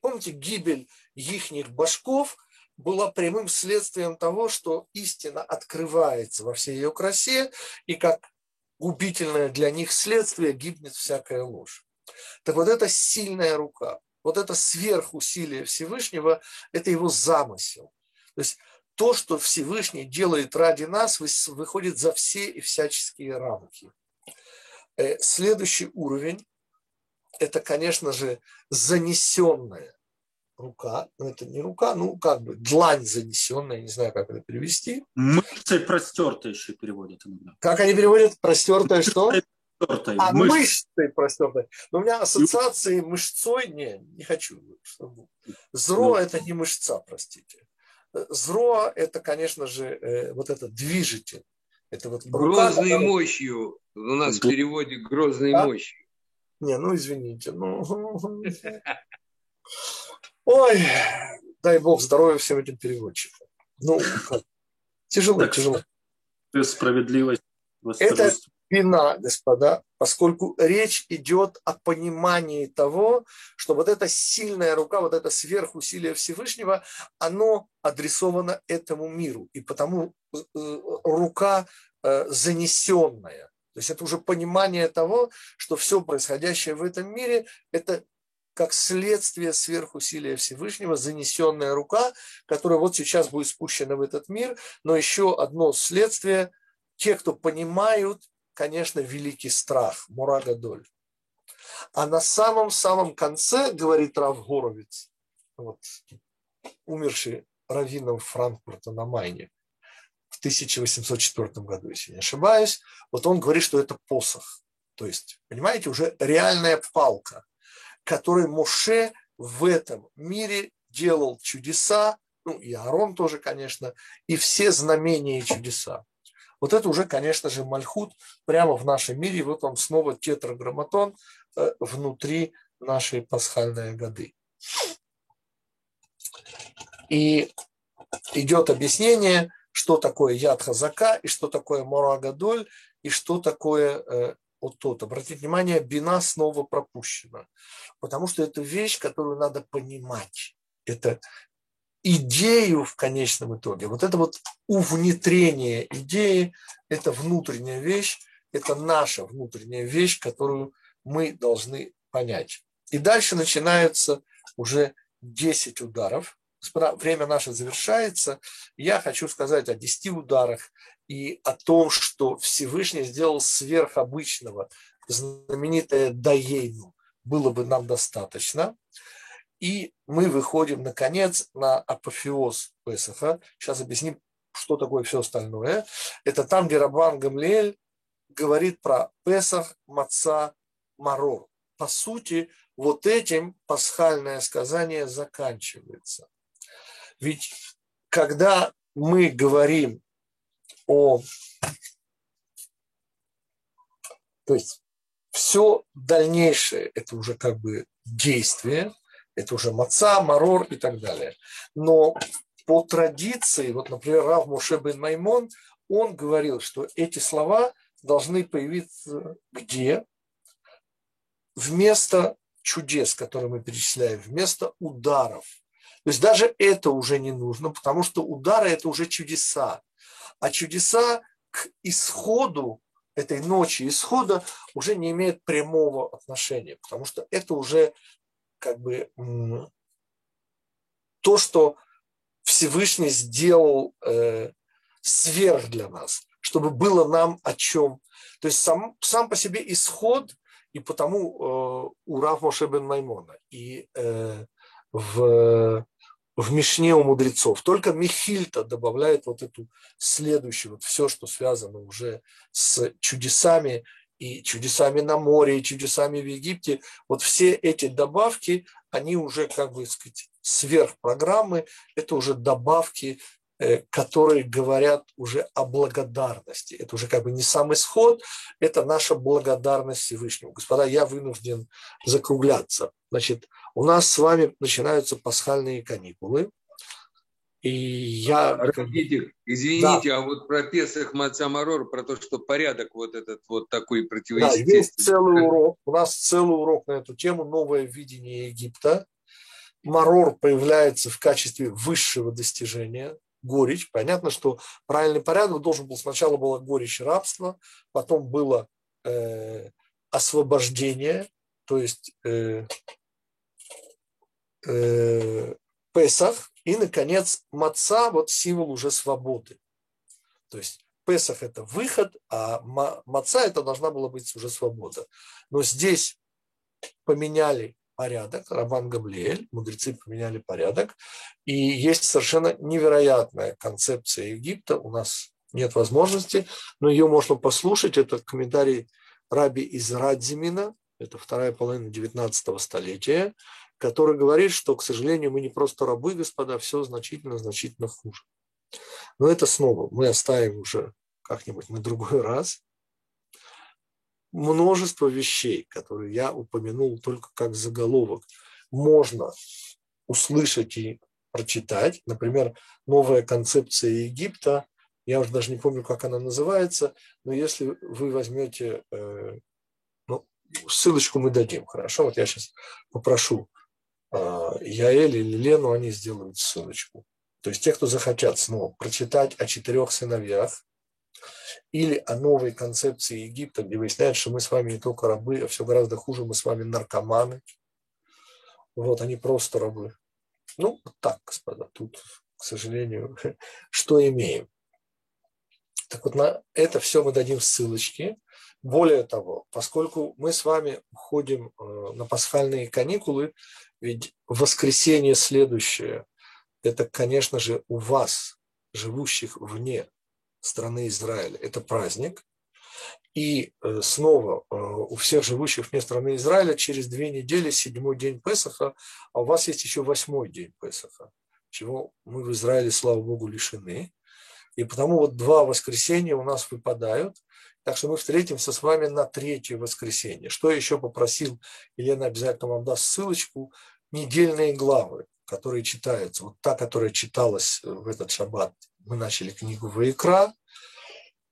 Помните гибель ихних башков – была прямым следствием того, что истина открывается во всей ее красе, и как губительное для них следствие гибнет всякая ложь. Так вот эта сильная рука, вот это сверхусилие Всевышнего, это его замысел. То есть то, что Всевышний делает ради нас, выходит за все и всяческие рамки. Э, следующий уровень – это, конечно же, занесенное рука, это не рука, ну как бы длань занесенная, не знаю, как это перевести. Мышцей простертая еще переводят иногда. Как они переводят? Простертая что? Простертой. А, мышц. мышцей простертой. Но у меня ассоциации мышцой, не, не хочу. Зро ну. это не мышца, простите. Зро это, конечно же, э, вот это движитель. Это вот грозной рука, мощью. У нас в переводе грозной а? мощью. Не, ну извините. (laughs) Ну... Ой, дай бог здоровья всем этим переводчикам. Ну, как? Тяжело, так, тяжело. Справедливость. Это вина, господа, поскольку речь идет о понимании того, что вот эта сильная рука, вот это сверхусилие Всевышнего, оно адресовано этому миру. И потому э, рука э, занесенная. То есть это уже понимание того, что все происходящее в этом мире – это как следствие сверхусилия Всевышнего, занесенная рука, которая вот сейчас будет спущена в этот мир, но еще одно следствие, те, кто понимают, конечно, великий страх, Мурагадоль. А на самом-самом конце, говорит Рав Горовец, вот, умерший раввином Франкфурта на Майне в 1804 году, если не ошибаюсь, вот он говорит, что это посох. То есть, понимаете, уже реальная палка – который Моше в этом мире делал чудеса, ну и Аарон тоже, конечно, и все знамения и чудеса. Вот это уже, конечно же, мальхут прямо в нашем мире. Вот вам снова тетраграмматон э, внутри нашей пасхальной годы. И идет объяснение, что такое яд хазака, и что такое морагадоль, и что такое э, вот тут. Обратите внимание, бина снова пропущена. Потому что это вещь, которую надо понимать. Это идею в конечном итоге. Вот это вот увнетрение идеи, это внутренняя вещь, это наша внутренняя вещь, которую мы должны понять. И дальше начинаются уже 10 ударов. Время наше завершается. Я хочу сказать о 10 ударах и о том, что Всевышний сделал сверхобычного, знаменитое Даейну, было бы нам достаточно. И мы выходим, наконец, на апофеоз Песаха. Сейчас объясним, что такое все остальное. Это там, где Рабан Гамлиэль говорит про Песах, Маца, Марор. По сути, вот этим пасхальное сказание заканчивается. Ведь когда мы говорим о... То есть все дальнейшее – это уже как бы действие, это уже маца, марор и так далее. Но по традиции, вот, например, Рав Муше бен Маймон, он говорил, что эти слова должны появиться где? Вместо чудес, которые мы перечисляем, вместо ударов. То есть даже это уже не нужно, потому что удары – это уже чудеса. А чудеса к исходу этой ночи, исхода уже не имеют прямого отношения, потому что это уже как бы то, что Всевышний сделал э, сверх для нас, чтобы было нам о чем. То есть сам, сам по себе исход, и потому э, у Рав бен Маймона, и э, в, в Мишне у мудрецов. Только Михильта добавляет вот эту следующую, вот все, что связано уже с чудесами и чудесами на море, и чудесами в Египте, вот все эти добавки, они уже, как бы сказать, сверх программы, это уже добавки, э, которые говорят уже о благодарности. Это уже как бы не сам исход, это наша благодарность Всевышнему. Господа, я вынужден закругляться. Значит, у нас с вами начинаются пасхальные каникулы. И я... Родитель, извините, да. а вот про Песах Мацамарор, про то, что порядок вот этот вот такой противоестественный. Да, есть целый урок. У нас целый урок на эту тему «Новое видение Египта». Марор появляется в качестве высшего достижения, горечь. Понятно, что правильный порядок должен был сначала было горечь рабства, потом было э, освобождение, то есть э, э, Песах, и, наконец, маца, вот символ уже свободы. То есть Песах – это выход, а маца – это должна была быть уже свобода. Но здесь поменяли порядок, Рабан Гамлиэль, мудрецы поменяли порядок, и есть совершенно невероятная концепция Египта, у нас нет возможности, но ее можно послушать, это комментарий Раби из Радзимина, это вторая половина 19 столетия, который говорит, что, к сожалению, мы не просто рабы, господа, все значительно-значительно хуже. Но это снова мы оставим уже как-нибудь на другой раз. Множество вещей, которые я упомянул только как заголовок, можно услышать и прочитать. Например, новая концепция Египта, я уже даже не помню, как она называется, но если вы возьмете, э, ну, ссылочку мы дадим, хорошо? Вот я сейчас попрошу Яэль или Лену, они сделают ссылочку. То есть те, кто захотят снова прочитать о четырех сыновьях или о новой концепции Египта, где выясняется, что мы с вами не только рабы, а все гораздо хуже, мы с вами наркоманы. Вот, они просто рабы. Ну, так, господа, тут, к сожалению, (laughs) что имеем. Так вот, на это все мы дадим ссылочки. Более того, поскольку мы с вами уходим э, на пасхальные каникулы, ведь воскресенье следующее, это, конечно же, у вас, живущих вне страны Израиля, это праздник. И э, снова э, у всех живущих вне страны Израиля через две недели седьмой день Песаха, а у вас есть еще восьмой день Песаха, чего мы в Израиле, слава Богу, лишены. И потому вот два воскресенья у нас выпадают. Так что мы встретимся с вами на третье воскресенье. Что еще попросил, Елена обязательно вам даст ссылочку недельные главы, которые читаются. Вот та, которая читалась в этот шаббат. Мы начали книгу Ваикра.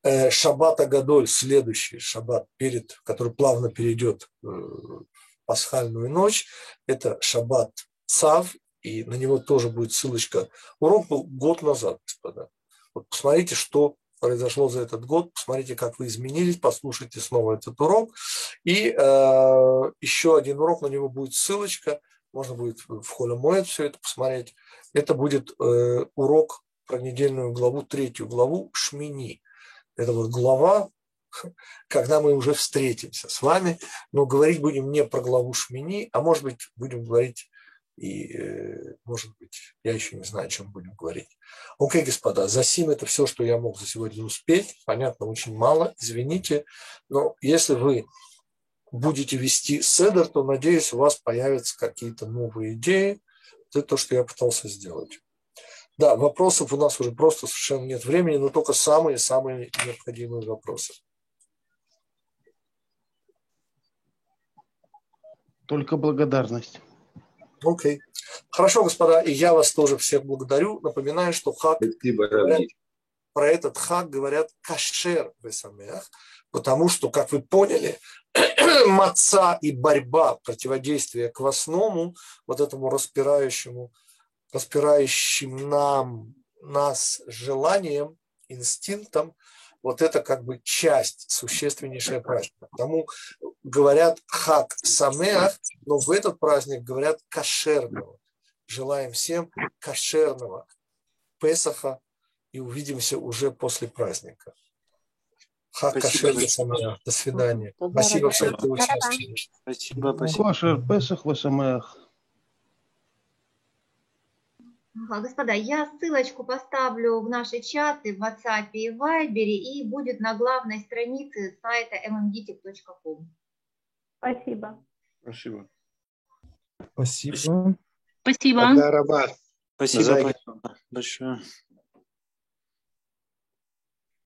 Э, шаббат Агадоль, следующий шаббат, перед, который плавно перейдет в пасхальную ночь, это шаббат Цав, и на него тоже будет ссылочка. Урок был год назад, господа. Вот посмотрите, что произошло за этот год, посмотрите, как вы изменились, послушайте снова этот урок. И э, еще один урок, на него будет ссылочка, можно будет в холе моет все это посмотреть. Это будет э, урок про недельную главу, третью главу Шмини. Это вот глава, (laughs) когда мы уже встретимся с вами, но говорить будем не про главу Шмини, а может быть будем говорить и, э, может быть, я еще не знаю, о чем будем говорить. Окей, господа, за сим это все, что я мог за сегодня успеть. Понятно, очень мало, извините. Но если вы будете вести седер, то, надеюсь, у вас появятся какие-то новые идеи. Это то, что я пытался сделать. Да, вопросов у нас уже просто совершенно нет времени, но только самые-самые необходимые вопросы. Только благодарность. Окей. Okay. Хорошо, господа, и я вас тоже всех благодарю. Напоминаю, что хак говорят, про этот хак говорят кашер весамех, потому что, как вы поняли, маца и борьба, противодействие квасному, вот этому распирающему, распирающим нам, нас желанием, инстинктом, вот это как бы часть, существеннейшая праздника. Потому говорят хак самеах, но в этот праздник говорят кошерного. Желаем всем кошерного Песаха и увидимся уже после праздника. До свидания. Спасибо всем, кто участвовал. Спасибо, спасибо. Кошер Песах Васамеах. Господа, я ссылочку поставлю в наши чаты в WhatsApp и Viber и будет на главной странице сайта mmditic.com. Спасибо. Спасибо. Спасибо. Спасибо. Спасибо. Спасибо большое.